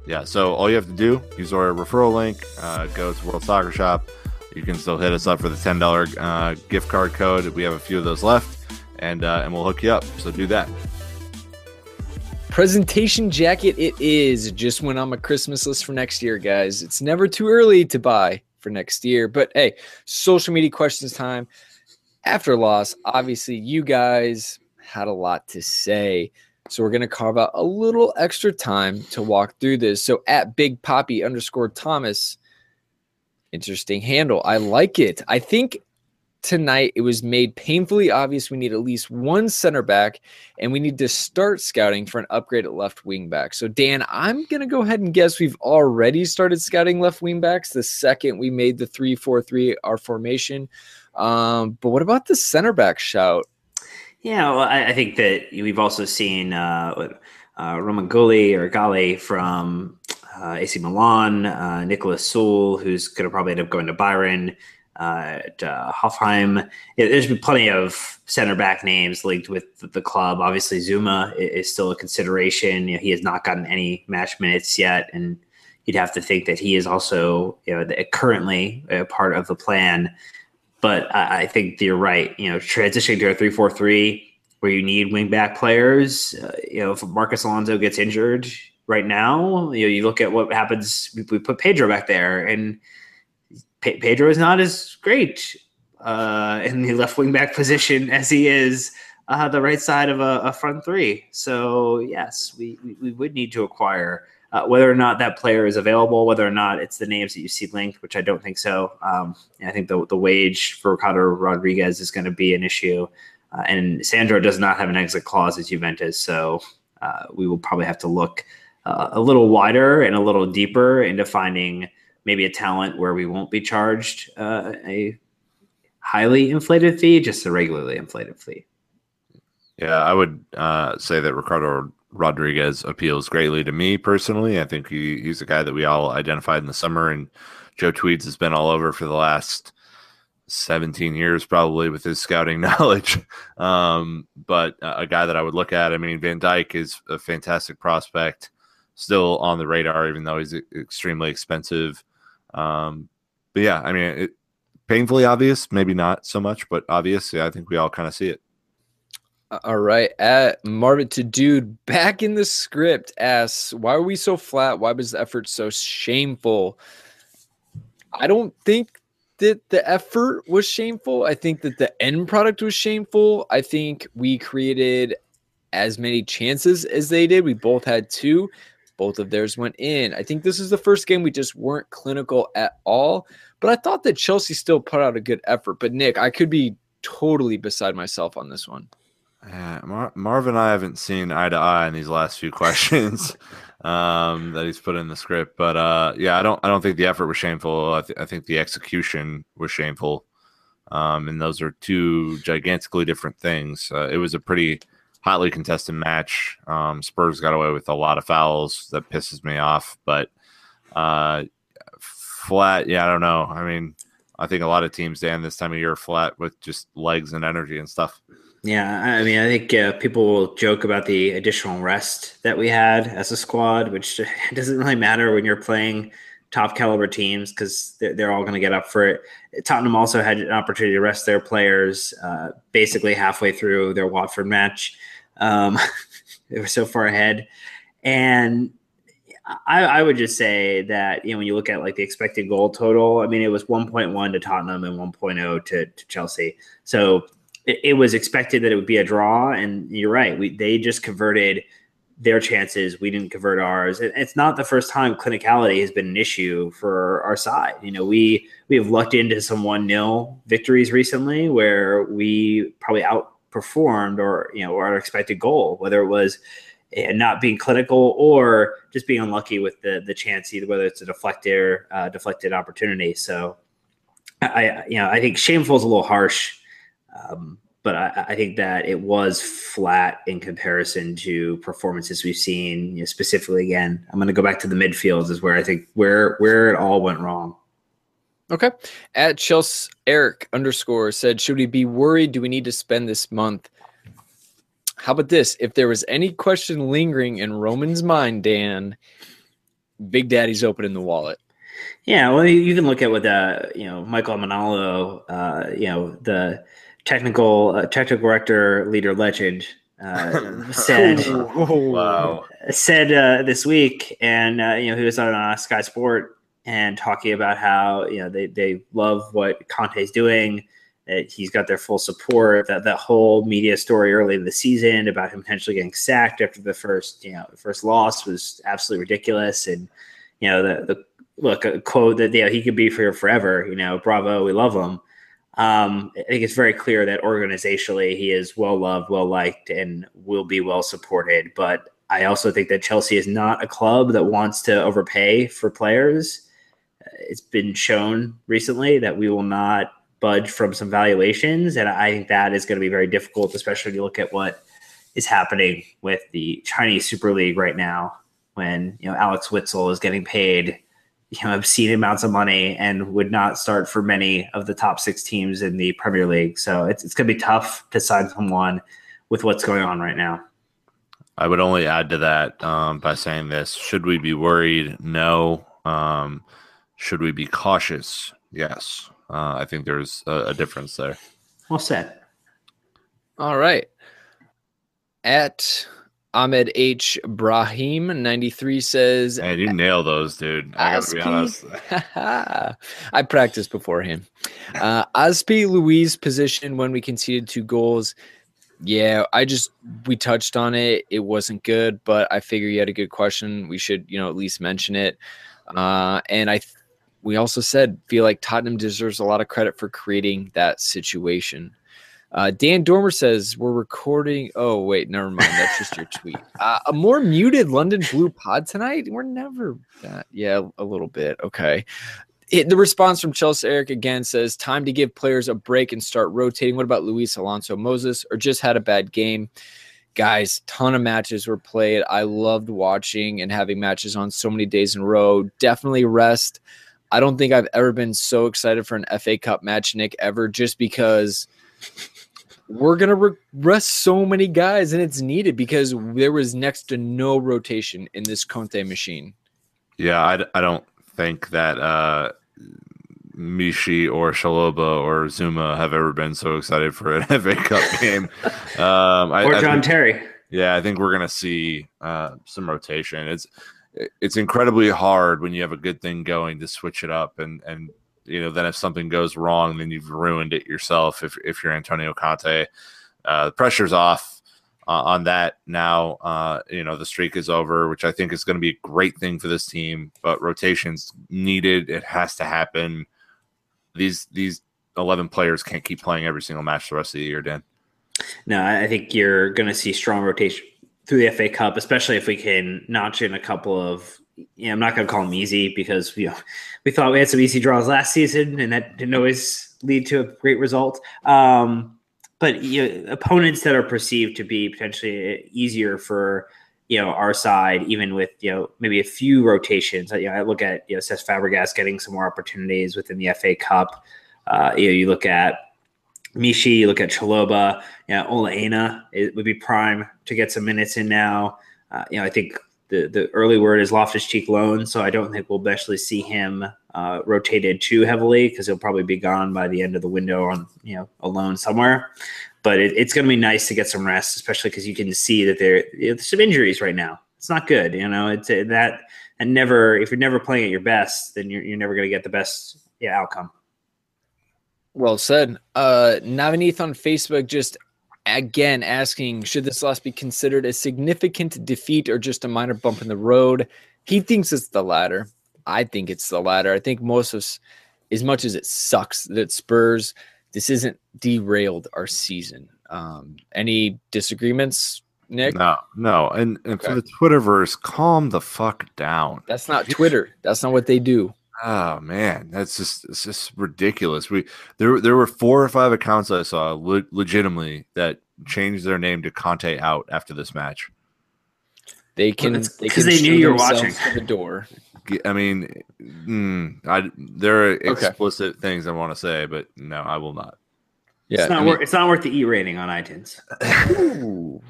Speaker 4: Yeah. So all you have to do use our referral link. Uh, go to World Soccer Shop you can still hit us up for the ten dollar uh, gift card code. We have a few of those left, and uh, and we'll hook you up. So do that.
Speaker 3: Presentation jacket it is. Just went on my Christmas list for next year, guys. It's never too early to buy for next year. But hey, social media questions time. After loss, obviously you guys had a lot to say. So we're going to carve out a little extra time to walk through this. So at Big Poppy underscore Thomas Interesting handle. I like it. I think tonight it was made painfully obvious we need at least one center back and we need to start scouting for an upgrade at left wing back. So, Dan, I'm going to go ahead and guess we've already started scouting left wing backs the second we made the 3 4 3 our formation. Um, but what about the center back shout?
Speaker 1: Yeah, well, I, I think that we've also seen uh, uh, Romagnoli or Gale from uh, AC Milan, uh, Nicholas Süle, who's going to probably end up going to Bayern, uh, at, uh, Hoffenheim. Yeah, there's been plenty of center back names linked with the club. Obviously, Zouma is still a consideration. You know, he has not gotten any match minutes yet, and you'd have to think that he is also you know currently a part of the plan. But I, I think you're right. You know, transitioning to a three-four-three where you need wing back players. Uh, you know, if Marcos Alonso gets injured, right now. You know, you look at what happens. We, put Pedro back there, and Pe- Pedro is not as great uh, in the [LAUGHS] left wing back position as he is uh, the right side of a, a front three. So yes, we, we, we would need to acquire. Uh, whether or not that player is available, whether or not it's the names that you see linked, which I don't think so. Um, I think the, the wage for Ricardo Rodriguez is going to be an issue. Uh, and Sandro does not have an exit clause at Juventus, so uh, we will probably have to look uh, a little wider and a little deeper into finding maybe a talent where we won't be charged uh, a highly inflated fee, just a regularly inflated fee.
Speaker 4: Yeah, I would uh, say that Ricardo Rodriguez appeals greatly to me personally. I think he, he's a guy that we all identified in the summer, and Joe Tweeds has been all over for the last 17 years probably with his scouting [LAUGHS] knowledge. Um, but a guy that I would look at, I mean, Van Dijk is a fantastic prospect, still on the radar, even though he's extremely expensive. Um, but yeah, I mean, it, painfully obvious, maybe not so much, but obvious. Yeah, I think we all kind of see it.
Speaker 3: All right. At Marvin to Dude, back in the script, asks, Why are we so flat? Why was the effort so shameful? I don't think that the effort was shameful. I think that the end product was shameful. I think we created as many chances as they did. We both had two, both of theirs went in. I think this is the first game we just weren't clinical at all. But I thought that Chelsea still put out a good effort. But Nick, I could be totally beside myself on this one.
Speaker 4: Yeah, Mar- Marvin and I haven't seen eye to eye in these last few [LAUGHS] questions um, that he's put in the script, but uh, yeah, I don't I don't think the effort was shameful. I, th- I think the execution was shameful, um, and those are two gigantically different things. Uh, it was a pretty hotly contested match. Um, Spurs got away with a lot of fouls that pisses me off, but uh, flat, yeah, I don't know. I mean, I think a lot of teams, Dan, this time of year, flat with just legs and energy and stuff.
Speaker 1: Yeah, I mean, I think uh, people will joke about the additional rest that we had as a squad, which [LAUGHS] doesn't really matter when you're playing top caliber teams because they're, they're, all going to get up for it. Tottenham also had an opportunity to rest their players uh, basically halfway through their Watford match. Um, [LAUGHS] they were so far ahead, and I, I, would just say that you know when you look at like the expected goal total, I mean it was 1.1 to Tottenham and 1.0 to, to Chelsea. So it, it, was expected that it would be a draw, and you're right. We they just converted their chances. We didn't convert ours. It, it's not the first time clinicality has been an issue for our side. You know, we we have lucked into some one 0 victories recently where we probably outperformed or you know our expected goal, whether it was eh, not being clinical or just being unlucky with the the chance either whether it's a deflector uh, deflected opportunity so i you know i think shameful is a little harsh um, but I, I, think that it was flat in comparison to performances we've seen. You know, specifically, again, I'm going to go back to the midfields is where I think where where it all went wrong.
Speaker 3: Okay. At Chelsea, Eric underscore said, should we be worried? Do we need to spend this month? How about this? If there was any question lingering in Roman's mind, Dan, Big Daddy's opening the wallet.
Speaker 1: Yeah, well, you can look at what the you know Michael Emenalo, uh, you know the technical uh, technical director leader legend uh, [LAUGHS] said wow. said uh, this week, and uh, you know he was on uh, Sky Sport and talking about how you know they they love what Conte's doing. That he's got their full support. That that whole media story early in the season about him potentially getting sacked after the first you know first loss was absolutely ridiculous. And you know the the look a quote that you know, he could be here forever. You know, bravo, we love him. Um, I think it's very clear that organizationally he is well loved, well liked, and will be well supported. But I also think that Chelsea is not a club that wants to overpay for players. It's been shown recently that we will not budge from some valuations, and I think that is going to be very difficult, especially when you look at what is happening with the Chinese Super League right now. When you know Axel Witsel is getting paid you know obscene amounts of money and would not start for many of the top six teams in the Premier League. So it's it's going to be tough to sign someone with what's going on right now.
Speaker 4: I would only add to that um, by saying this: Should we be worried? No. Um, should we be cautious? Yes. Uh, I think there's a, a difference there.
Speaker 1: Well said.
Speaker 3: All right. At Ahmed H. Brahim 93 says,
Speaker 4: Man, you nail those, dude. I gotta be honest. [LAUGHS]
Speaker 3: I practiced beforehand. Uh, Azpi Luiz position when we conceded two goals. Yeah, I just we touched on it. It wasn't good, but I figure you had a good question. We should, you know, at least mention it. Uh, and I, th- we also said feel like Tottenham deserves a lot of credit for creating that situation. Uh, Dan Dormer says we're recording. Oh wait, never mind. That's just your tweet. [LAUGHS] Uh, a more muted London Blue pod tonight. We're never that. Yeah, a little bit. Okay. It, the response from Chelsea Eric again says time to give players a break and start rotating. What about Luiz Alonso Moses or just had a bad game? Guys, ton of matches were played. I loved watching and having matches on so many days in a row. Definitely rest I don't think I've ever been so excited for an FA Cup match, Nick, ever, just because we're gonna re- rest so many guys and it's needed because there was next to no rotation in this Conte machine.
Speaker 4: Yeah, I, I don't think that uh, Michy or Chalobah or Zouma have ever been so excited for an [LAUGHS] FA Cup game. Um, I,
Speaker 1: or
Speaker 4: I
Speaker 1: John
Speaker 4: think-
Speaker 1: Terry.
Speaker 4: Yeah, I think we're gonna see uh, some rotation. It's it's incredibly hard when you have a good thing going to switch it up, and and you know then if something goes wrong, then you've ruined it yourself. If if you're Antonio Conte, uh, the pressure's off uh, on that now. Uh, you know the streak is over, which I think is going to be a great thing for this team. But rotations needed. It has to happen. These these eleven players can't keep playing every single match the rest of the year, Dan.
Speaker 1: No, I I think you're going to see strong rotation through the FA Cup, especially if we can notch in a couple of. Yeah, I'm not going to call them easy because you know we thought we had some easy draws last season, and that didn't always lead to a great result. Um, but you know, opponents that are perceived to be potentially easier for you know our side, even with you know maybe a few rotations. You know, I look at you know Cesc Fabregas getting some more opportunities within the FA Cup. Uh, you know, you look at Michy, you look at Chalobah, yeah, Ola Aina it would be prime to get some minutes in now. Uh, you know, I think the the early word is Loftus Cheek loan, so I don't think we'll actually see him uh, rotated too heavily because he'll probably be gone by the end of the window on you know a loan somewhere. But it, it's going to be nice to get some rest, especially because you can see that there there's some injuries right now. It's not good, you know. It's uh, that and never if you're never playing at your best, then you're you're never going to get the best yeah outcome.
Speaker 3: Well said. Uh, Navaneeth on Facebook just again asking, should this loss be considered a significant defeat or just a minor bump in the road? He thinks it's the latter. I think it's the latter. I think most of as much as it sucks that Spurs, this isn't derailed our season. Um, any disagreements, Nick?
Speaker 4: No, no, and and for the Twitterverse, calm the fuck down.
Speaker 3: That's not Twitter. That's not what they do.
Speaker 4: Oh man, that's just it's just ridiculous. We there there were four or five accounts I saw le- legitimately that changed their name to Conte out after this match.
Speaker 3: They can.
Speaker 1: because
Speaker 3: They
Speaker 1: 'cause
Speaker 3: can
Speaker 1: they knew you were
Speaker 3: themselves
Speaker 1: watching.
Speaker 3: the door.
Speaker 4: I mean, mm, I there are
Speaker 3: Okay.
Speaker 4: explicit things I want to say, but no, I will not.
Speaker 3: Yeah,
Speaker 1: it's not
Speaker 3: I mean-
Speaker 1: worth it's not worth the E rating on iTunes.
Speaker 3: Ooh.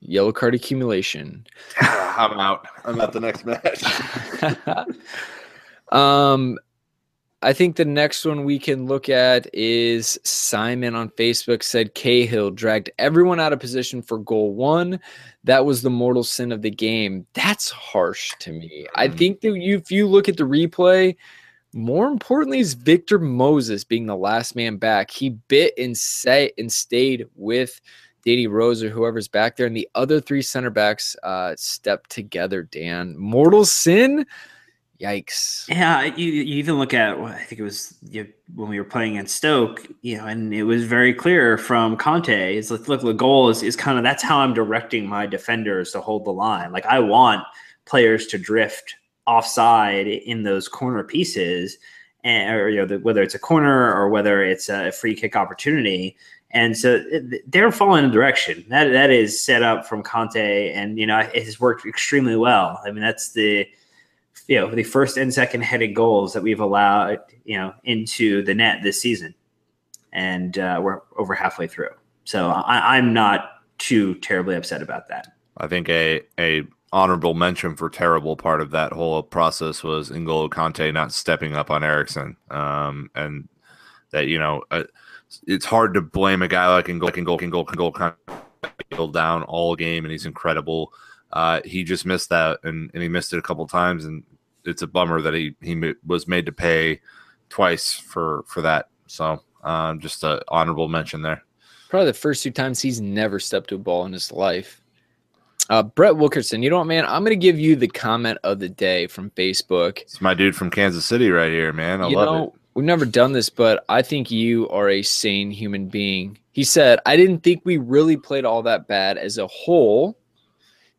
Speaker 3: Yellow card accumulation. [LAUGHS]
Speaker 4: I'm out. I'm at the next match. [LAUGHS] [LAUGHS]
Speaker 3: um, I think the next one we can look at is Simon on Facebook said Cahill dragged everyone out of position for goal one. That was the mortal sin of the game. That's harsh to me. I
Speaker 4: Mm.
Speaker 3: think that you, if you look at the replay, more importantly is Victor Moses being the last man back. He bit and say and stayed with Danny Rose or whoever's back there, and the other three center backs uh, stepped together. Dan, mortal sin. Yikes!
Speaker 1: Yeah, you, you even look at I think it was you, when we were playing in Stoke, you know, and it was very clear from Conte. It's like, look, the goal is, is kind of that's how I'm directing my defenders to hold the line. Like I want players to drift offside in those corner pieces, and or you know the, whether it's a corner or whether it's a free kick opportunity. And so they're following a direction that that is set up from Conte, and you know it has worked extremely well. I mean, that's the you know the first and second headed goals that we've allowed you know into the net this season, and uh, we're over halfway through. So I, I'm not too terribly upset about that.
Speaker 4: I think a a honorable mention for terrible part of that whole process was N'Golo Kante not stepping up on Eriksen, um, and that you know uh, it's hard to blame a guy like N'Golo N'Golo N'Golo N'Golo down all game, and he's incredible. Uh, he just missed that, and, and he missed it a couple times, and it's a bummer that he he was made to pay twice for for that. So um, just an honorable mention there.
Speaker 3: Probably the first two times he's never stepped to a ball in his life. Uh, Brett Wilkerson, you know what, man? I'm going to give you the comment of the day from Facebook.
Speaker 4: It's my dude from Kansas City right here, man. I
Speaker 3: you
Speaker 4: love
Speaker 3: know,
Speaker 4: it.
Speaker 3: we've never done this, but I think you are a sane human being. He said, I didn't think we really played all that bad as a whole.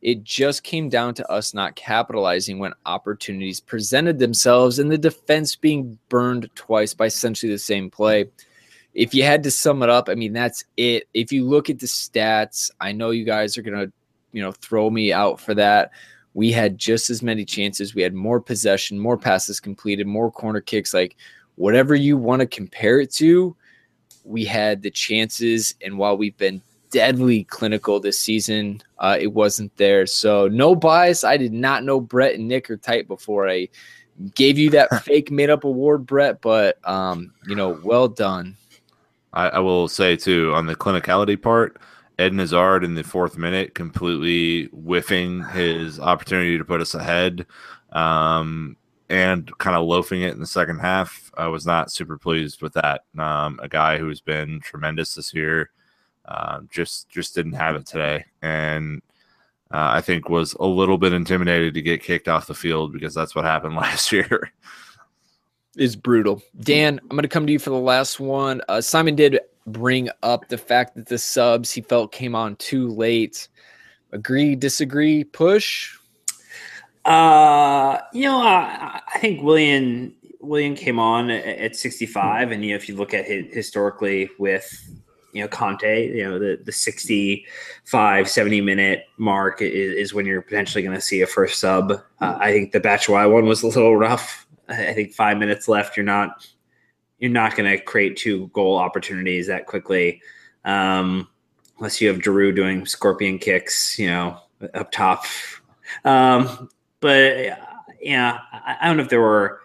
Speaker 3: It just came down to us not capitalizing when opportunities presented themselves and the defense being burned twice by essentially the same play. If you had to sum it up, I mean, that's it. If you look at the stats, I know you guys are going to, you know, throw me out for that. we had just as many chances. We had more possession, more passes completed, more corner kicks. Like whatever you want to compare it to, we had the chances. And while we've been deadly clinical this season, uh, it wasn't there. So no bias. I did not know Brett and Nick are tight before I gave you that [LAUGHS] fake made up award, Brett. But um, you know, well done.
Speaker 4: I, I will say too on the clinicality part. Ed Hazard in the fourth minute completely whiffing his opportunity to put us ahead um, and kind of loafing it in the second half. I was not super pleased with that. Um, a guy who's been tremendous this year uh, just just didn't have it today, and uh, I think was a little bit intimidated to get kicked off the field because that's what happened [LAUGHS] last year.
Speaker 3: Is brutal. Dan, I'm going to come to you for the last one. Uh, Simon did bring up the fact that the subs he felt came on too late. Agree, disagree, push?
Speaker 1: Uh, you know, I, I think Willian Willian came on at, at 65, and you know, if you look at it historically with you know Conte, you know the the 65, 70 minute mark is, is when you're potentially going to see a first sub. Uh, I think the Batshuayi one was a little rough. I think five minutes left. You're not you're not going to create two goal opportunities that quickly, um, unless you have Giroud doing scorpion kicks, you know, up top. Um, but yeah, I, I don't know if there were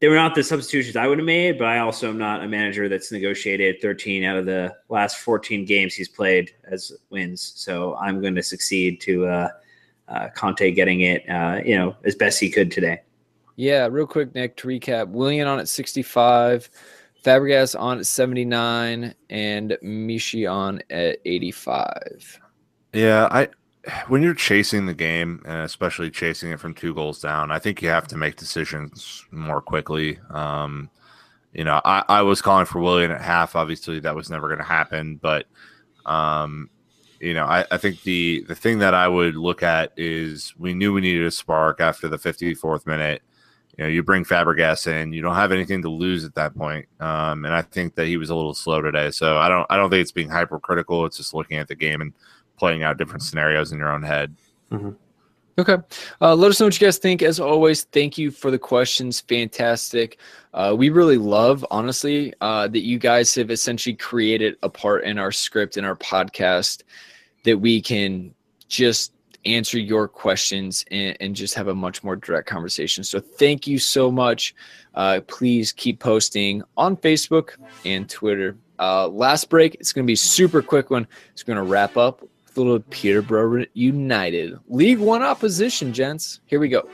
Speaker 1: they were not the substitutions I would have made, but I also am not a manager that's negotiated 13 out of the last 14 games he's played as wins. So I'm going to succeed to uh, uh, Conte getting it, uh, you know, as best he could today.
Speaker 3: Yeah, real quick, Nick, to recap Willian on at 65, Fabregas on at 79, and Michy on at 85.
Speaker 4: Yeah, I when you're chasing the game and especially chasing it from two goals down, I think you have to make decisions more quickly. Um, you know, I, I was calling for Willian at half. Obviously, that was never going to happen, but um, you know, I, I think the the thing that I would look at is we knew we needed a spark after the 54th minute you know, you bring Fabregas in, you don't have anything to lose at that point. Um, and I think that he was a little slow today. So I don't, I don't think it's being hypercritical. It's just looking at the game and playing out different scenarios in your own head.
Speaker 3: Mm-hmm. Okay. Uh, let us know what you guys think. As always, thank you for the questions. Fantastic. Uh, we really love, honestly, uh, that you guys have essentially created a part in our script in our podcast that we can just answer your questions and, and, just have a much more direct conversation. So thank you so much. Uh, please keep posting on Facebook and Twitter. Uh, last break, it's going to be super quick one. It's going to wrap up with a little Peterborough United League One opposition, gents. Here we go.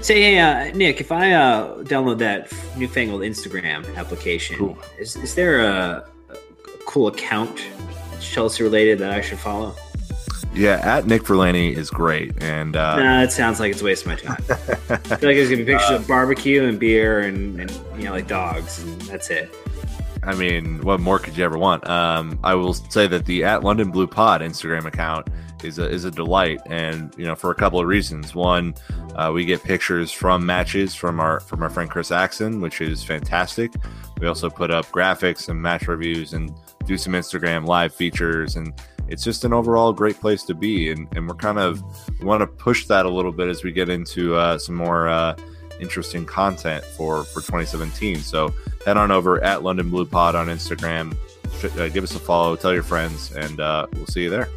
Speaker 1: Say, hey, uh, Nick, if I uh, download that newfangled Instagram application, cool. is, is there a, a cool account Chelsea related that I should follow?
Speaker 4: Yeah, at Nick Verlani is great, and uh,
Speaker 1: nah, it sounds like it's a waste of my time. [LAUGHS] I feel like there's gonna be pictures uh, of barbecue and beer and, and, you know like dogs, and that's it.
Speaker 4: I mean, what more could you ever want? Um, I will say that the at London Blue Pod Instagram account is a, is a delight, and you know for a couple of reasons. One, uh, we get pictures from matches from our from our friend Chris Axon, which is fantastic. We also put up graphics and match reviews and do some Instagram live features and it's just an overall great place to be. And, and we're kind of we want to push that a little bit as we get into uh, some more uh, interesting content for, for 2017. So head on over at London Blue Pod on Instagram. Uh, give us a follow, tell your friends, and uh, we'll see you there.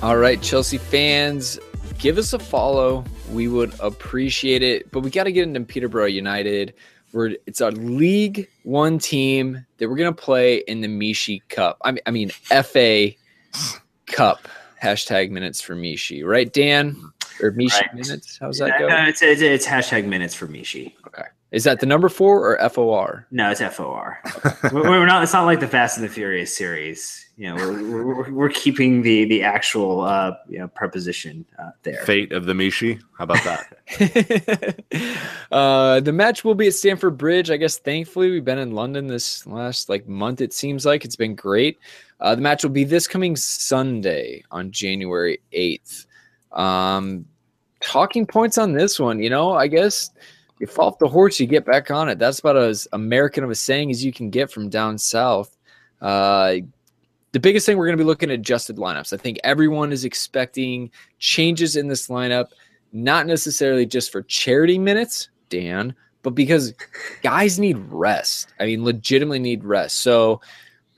Speaker 3: All right, Chelsea fans, give us a follow. We would appreciate it. But we got to get into Peterborough United. We're, it's a League One team that we're going to play in the Michy Cup. I mean, I mean FA Cup. Hashtag minutes for Michy, right, Dan? Or Michy right. minutes? How's that go?
Speaker 1: No, it's, it's, it's hashtag minutes for Michy.
Speaker 3: Okay. Is that the number four or FOR?
Speaker 1: No, it's FOR. we're not. It's not like the Fast and the Furious series. You know, we're, we're, we're keeping the the actual uh, you know preposition uh, there.
Speaker 4: Fate of the Michy. How about that? [LAUGHS]
Speaker 3: uh, the match will be at Stamford Bridge. I guess. Thankfully, we've been in London this last like month. It seems like it's been great. Uh, the match will be this coming Sunday on January 8th. Um, talking points on this one, you know, I guess fall off the horse, you get back on it. That's about as American of a saying as you can get from down south. Uh, the biggest thing we're going to be looking at adjusted lineups. I think everyone is expecting changes in this lineup, not necessarily just for charity minutes, Dan, but because guys need rest. I mean, legitimately need rest. So,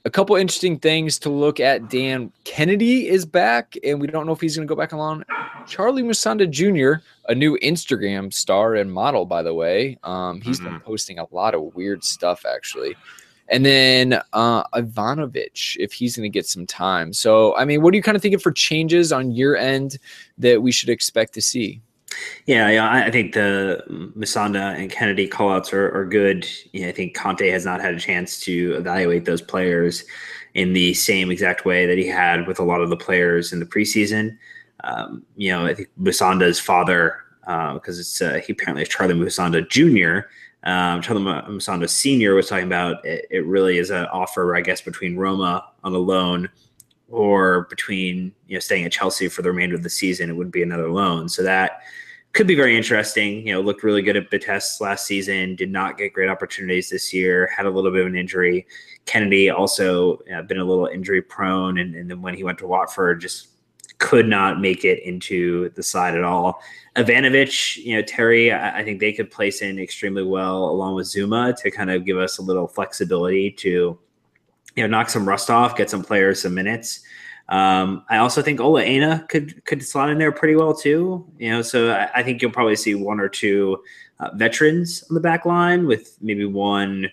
Speaker 3: a couple interesting things to look at. Dan Kenedy is back, and we don't know if he's going to go back alone. Charlie Musonda Jr., a new Instagram star and model, by the way. Um, he's mm-hmm. been posting a lot of weird stuff, actually. And then uh, Ivanovic, if he's going to get some time. So, I mean, what are you kind of thinking for changes on your end that we should expect to see?
Speaker 1: Yeah, yeah, I think the Musonda and Kenedy callouts are, are good. Yeah, I think Conte has not had a chance to evaluate those players in the same exact way that he had with a lot of the players in the preseason. Um, you know, I think Musonda's father, because uh, it's uh, he apparently is Charlie Musonda Jr. Um, Charlie Musonda Sr. was talking about it, it really is an offer, I guess, between Roma on a loan or between you know staying at Chelsea for the remainder of the season. It would be another loan, so that could be very interesting. You know, looked really good at Vitesse last season. Did not get great opportunities this year. Had a little bit of an injury. Kenedy also uh, been a little injury prone, and, and then when he went to Watford, just could not make it into the side at all. Ivanovic, you know, Terry, I, I think they could place in extremely well along with Zouma to kind of give us a little flexibility to, you know, knock some rust off, get some players some minutes. Um, I also think Ola Aina could could slot in there pretty well too. You know, so I, I think you'll probably see one or two uh, veterans on the back line with maybe one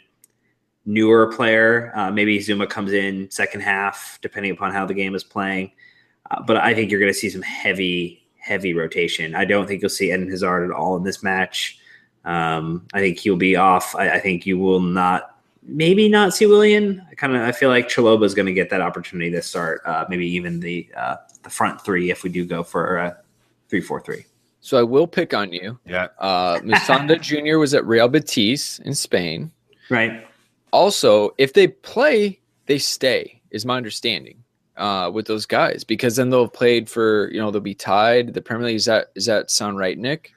Speaker 1: newer player. Uh, maybe Zouma comes in second half, depending upon how the game is playing. Uh, but I think you're going to see some heavy, heavy rotation. I don't think you'll see Eden Hazard at all in this match. Um, I think he'll be off. I, I think you will not maybe not see Willian. I kind of I feel like Chalobah is going to get that opportunity to start. Uh, maybe even the uh, the front three if we do go for a three four three.
Speaker 3: So I will pick on you.
Speaker 4: Yeah.
Speaker 3: Uh, Musonda [LAUGHS] Jr. was at Real Betis in Spain.
Speaker 1: Right.
Speaker 3: Also, if they play, they stay. Is my understanding uh, with those guys because then they'll have played for you know they'll be tied the Premier League. Is that is that sound right, Nick?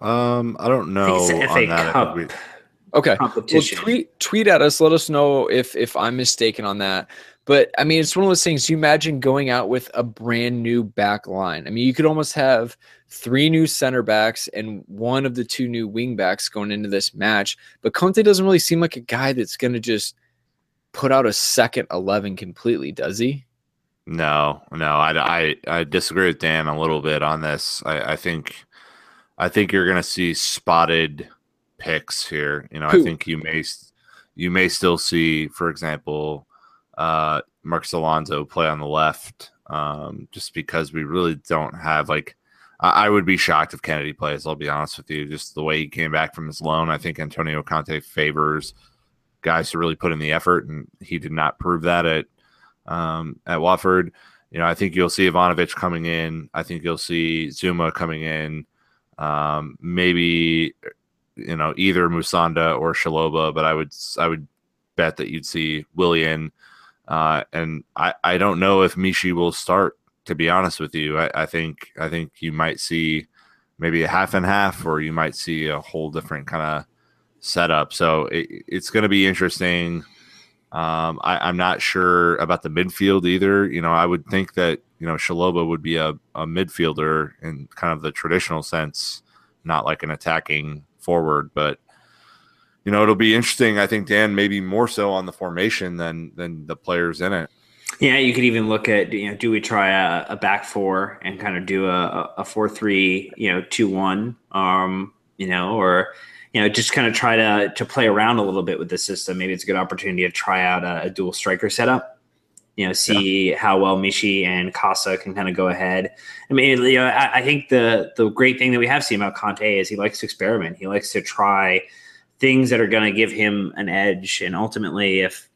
Speaker 4: Um, I don't know
Speaker 1: I on that. Cup.
Speaker 3: Okay. Well, tweet tweet at us. Let us know if if I'm mistaken on that. But I mean, it's one of those things. You imagine going out with a brand new back line. I mean, you could almost have three new center backs and one of the two new wing backs going into this match. But Conte doesn't really seem like a guy that's going to just put out a second eleven completely, does he?
Speaker 4: No, no. I, I, I disagree with Dan a little bit on this. I, I think I think you're going to see spotted picks here. You know, Who? I think you may you may still see, for example, uh, Marcos Alonso play on the left, um, just because we really don't have like. I, I would be shocked if Kenedy plays. I'll be honest with you. Just the way he came back from his loan, I think Antonio Conte favors guys to really put in the effort, and he did not prove that at um, at Watford. You know, I think you'll see Ivanovic coming in. I think you'll see Zouma coming in. Um, maybe you know either Musonda or Chalobah, but I would I would bet that you'd see Willian, uh, and I I don't know if Michy will start. To be honest with you, I, I think I think you might see maybe a half and half, or you might see a whole different kind of setup. So it, it's going to be interesting. Um, I, am not sure about the midfield either. You know, I would think that you know Chalobah would be a, a midfielder in kind of the traditional sense, not like an attacking forward. But you know, it'll be interesting. I think Dan maybe more so on the formation than than the players in it.
Speaker 1: Yeah, you could even look at you know, do we try a, a back four and kind of do a, a four three, you know, two one, um, you know, or you know, just kind of try to to play around a little bit with the system. Maybe it's a good opportunity to try out a, a dual striker setup you know, see yeah. how well Michy and Costa can kind of go ahead. I mean, you know, I, I, think the the great thing that we have seen about Conte is he likes to experiment. He likes to try things that are going to give him an edge, and ultimately, if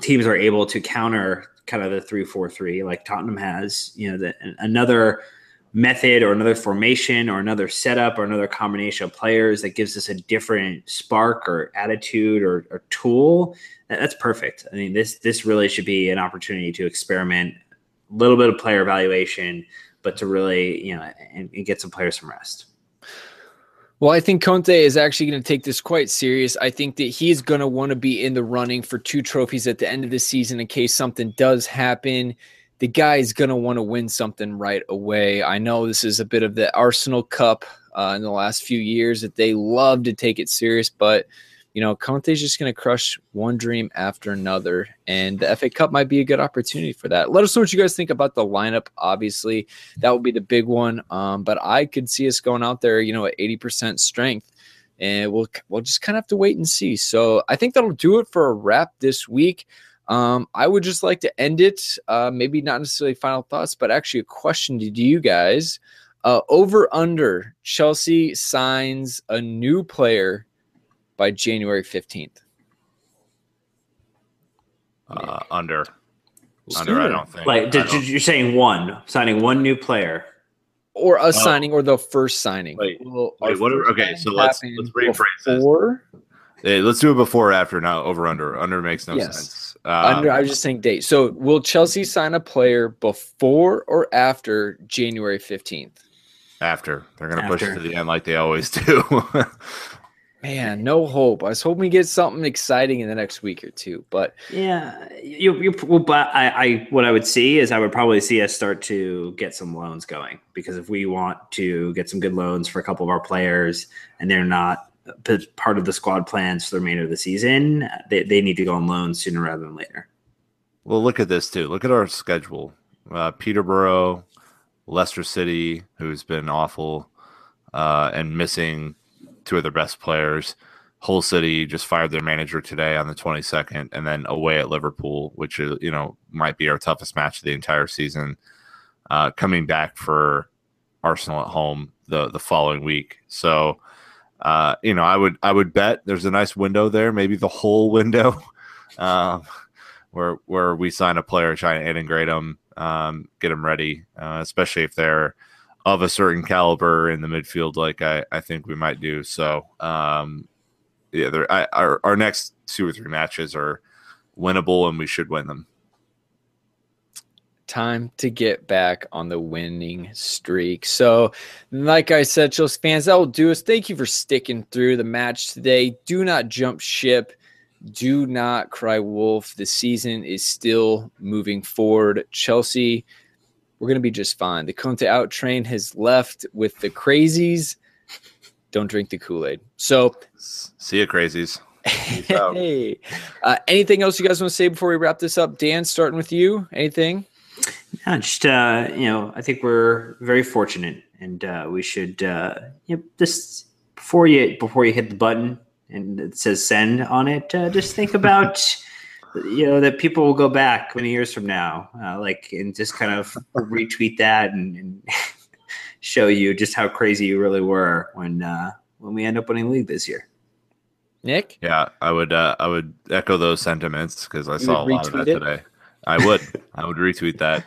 Speaker 1: teams are able to counter kind of the three four three like Tottenham has, you know, the, another method or another formation or another setup or another combination of players that gives us a different spark or attitude or, or tool that's perfect. I mean, this this really should be an opportunity to experiment, a little bit of player evaluation, but to really you know and, and get some players some rest.
Speaker 3: Well, I think Conte is actually going to take this quite serious. I think that he's going to want to be in the running for two trophies at the end of the season in case something does happen. The guy is going to want to win something right away. I know this is a bit of the Arsenal Cup uh, in the last few years that they love to take it serious, but you know, Conte's just going to crush one dream after another, and the FA Cup might be a good opportunity for that. Let us know what you guys think about the lineup. Obviously, that would be the big one, um, but I could see us going out there, you know, at eighty percent strength, and we'll we'll just kind of have to wait and see. So I think that'll do it for a wrap this week. Um, I would just like to end it, uh, maybe not necessarily final thoughts, but actually a question to you guys. Uh, over under Chelsea signs a new player by January 15th?
Speaker 4: Uh, under. Under, I don't think.
Speaker 1: Like, did,
Speaker 4: don't,
Speaker 1: you're saying one, signing one new player.
Speaker 3: Or a oh. signing or the first signing.
Speaker 4: Wait, well, wait what are, okay, so let's, let's rephrase
Speaker 3: before?
Speaker 4: this. Hey, let's do it before or after now. Over under. Under makes no yes. sense.
Speaker 3: Um, under, I was just saying date. So will Chelsea sign a player before or after January 15th?
Speaker 4: After. They're going to push it to the end like they always [LAUGHS] do.
Speaker 3: Man, no hope. I was hoping we get something exciting in the next week or two, but
Speaker 1: yeah, you, you well, but I, I, what I would see is I would probably see us start to get some loans going because if we want to get some good loans for a couple of our players and they're not part of the squad plans for the remainder of the season, they, they need to go on loan sooner rather than later.
Speaker 4: Well, look at this too. Look at our schedule: uh, Peterborough, Leicester City, who's been awful uh, and missing two of their best players. Hull City just fired their manager today on the 22nd, and then away at Liverpool, which is you know might be our toughest match of the entire season. Uh, coming back for Arsenal at home the the following week, so uh, you know I would I would bet there's a nice window there, maybe the whole [LAUGHS] window, um, where where we sign a player, try and integrate them, um, get them ready, uh, especially if they're of a certain caliber in the midfield, like I, I think we might do. So, um, yeah, I, our our next two or three matches are winnable, and we should win them.
Speaker 3: Time to get back on the winning streak. So, like I said, Chelsea fans, that will do us. Thank you for sticking through the match today. Do not jump ship. Do not cry wolf. The season is still moving forward. Chelsea we're going to be just fine. The Conte out train has left with the crazies. Don't drink the Kool Aid. So,
Speaker 4: see you, crazies. [LAUGHS]
Speaker 3: hey, uh, anything else you guys want to say before we wrap this up? Dan, starting with you. Anything?
Speaker 1: Yeah, just uh, you know, I think we're very fortunate, and uh, we should uh, you know, just before you before you hit the button and it says send on it, uh, just think about [LAUGHS] you know that people will go back many years from now, uh, like and just kind of retweet that and, and [LAUGHS] show you just how crazy you really were when uh, when we end up winning league this year.
Speaker 3: Nick,
Speaker 4: yeah, I would uh, I would echo those sentiments because I you saw a lot of that it? today. I would I would retweet that.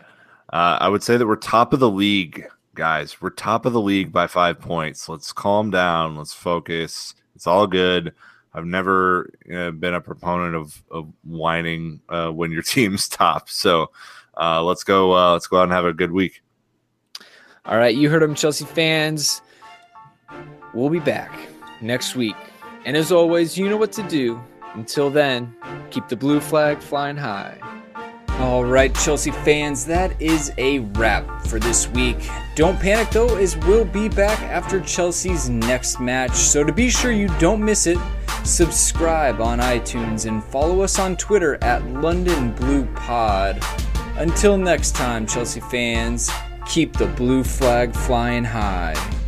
Speaker 4: Uh, I would say that we're top of the league, guys. We're top of the league by five points. Let's calm down. Let's focus. It's all good. I've never been a proponent of, of whining uh, when your [LAUGHS] team's top. So uh, let's go. Uh, let's go out and have a good week.
Speaker 3: All right, you heard them, Chelsea fans. We'll be back next week, and as always, you know what to do. Until then, keep the blue flag flying high. All right, Chelsea fans, that is a wrap for this week. Don't panic though, as we'll be back after Chelsea's next match. So to be sure you don't miss it, subscribe on iTunes and follow us on Twitter at London Blue Pod. Until next time, Chelsea fans, keep the blue flag flying high.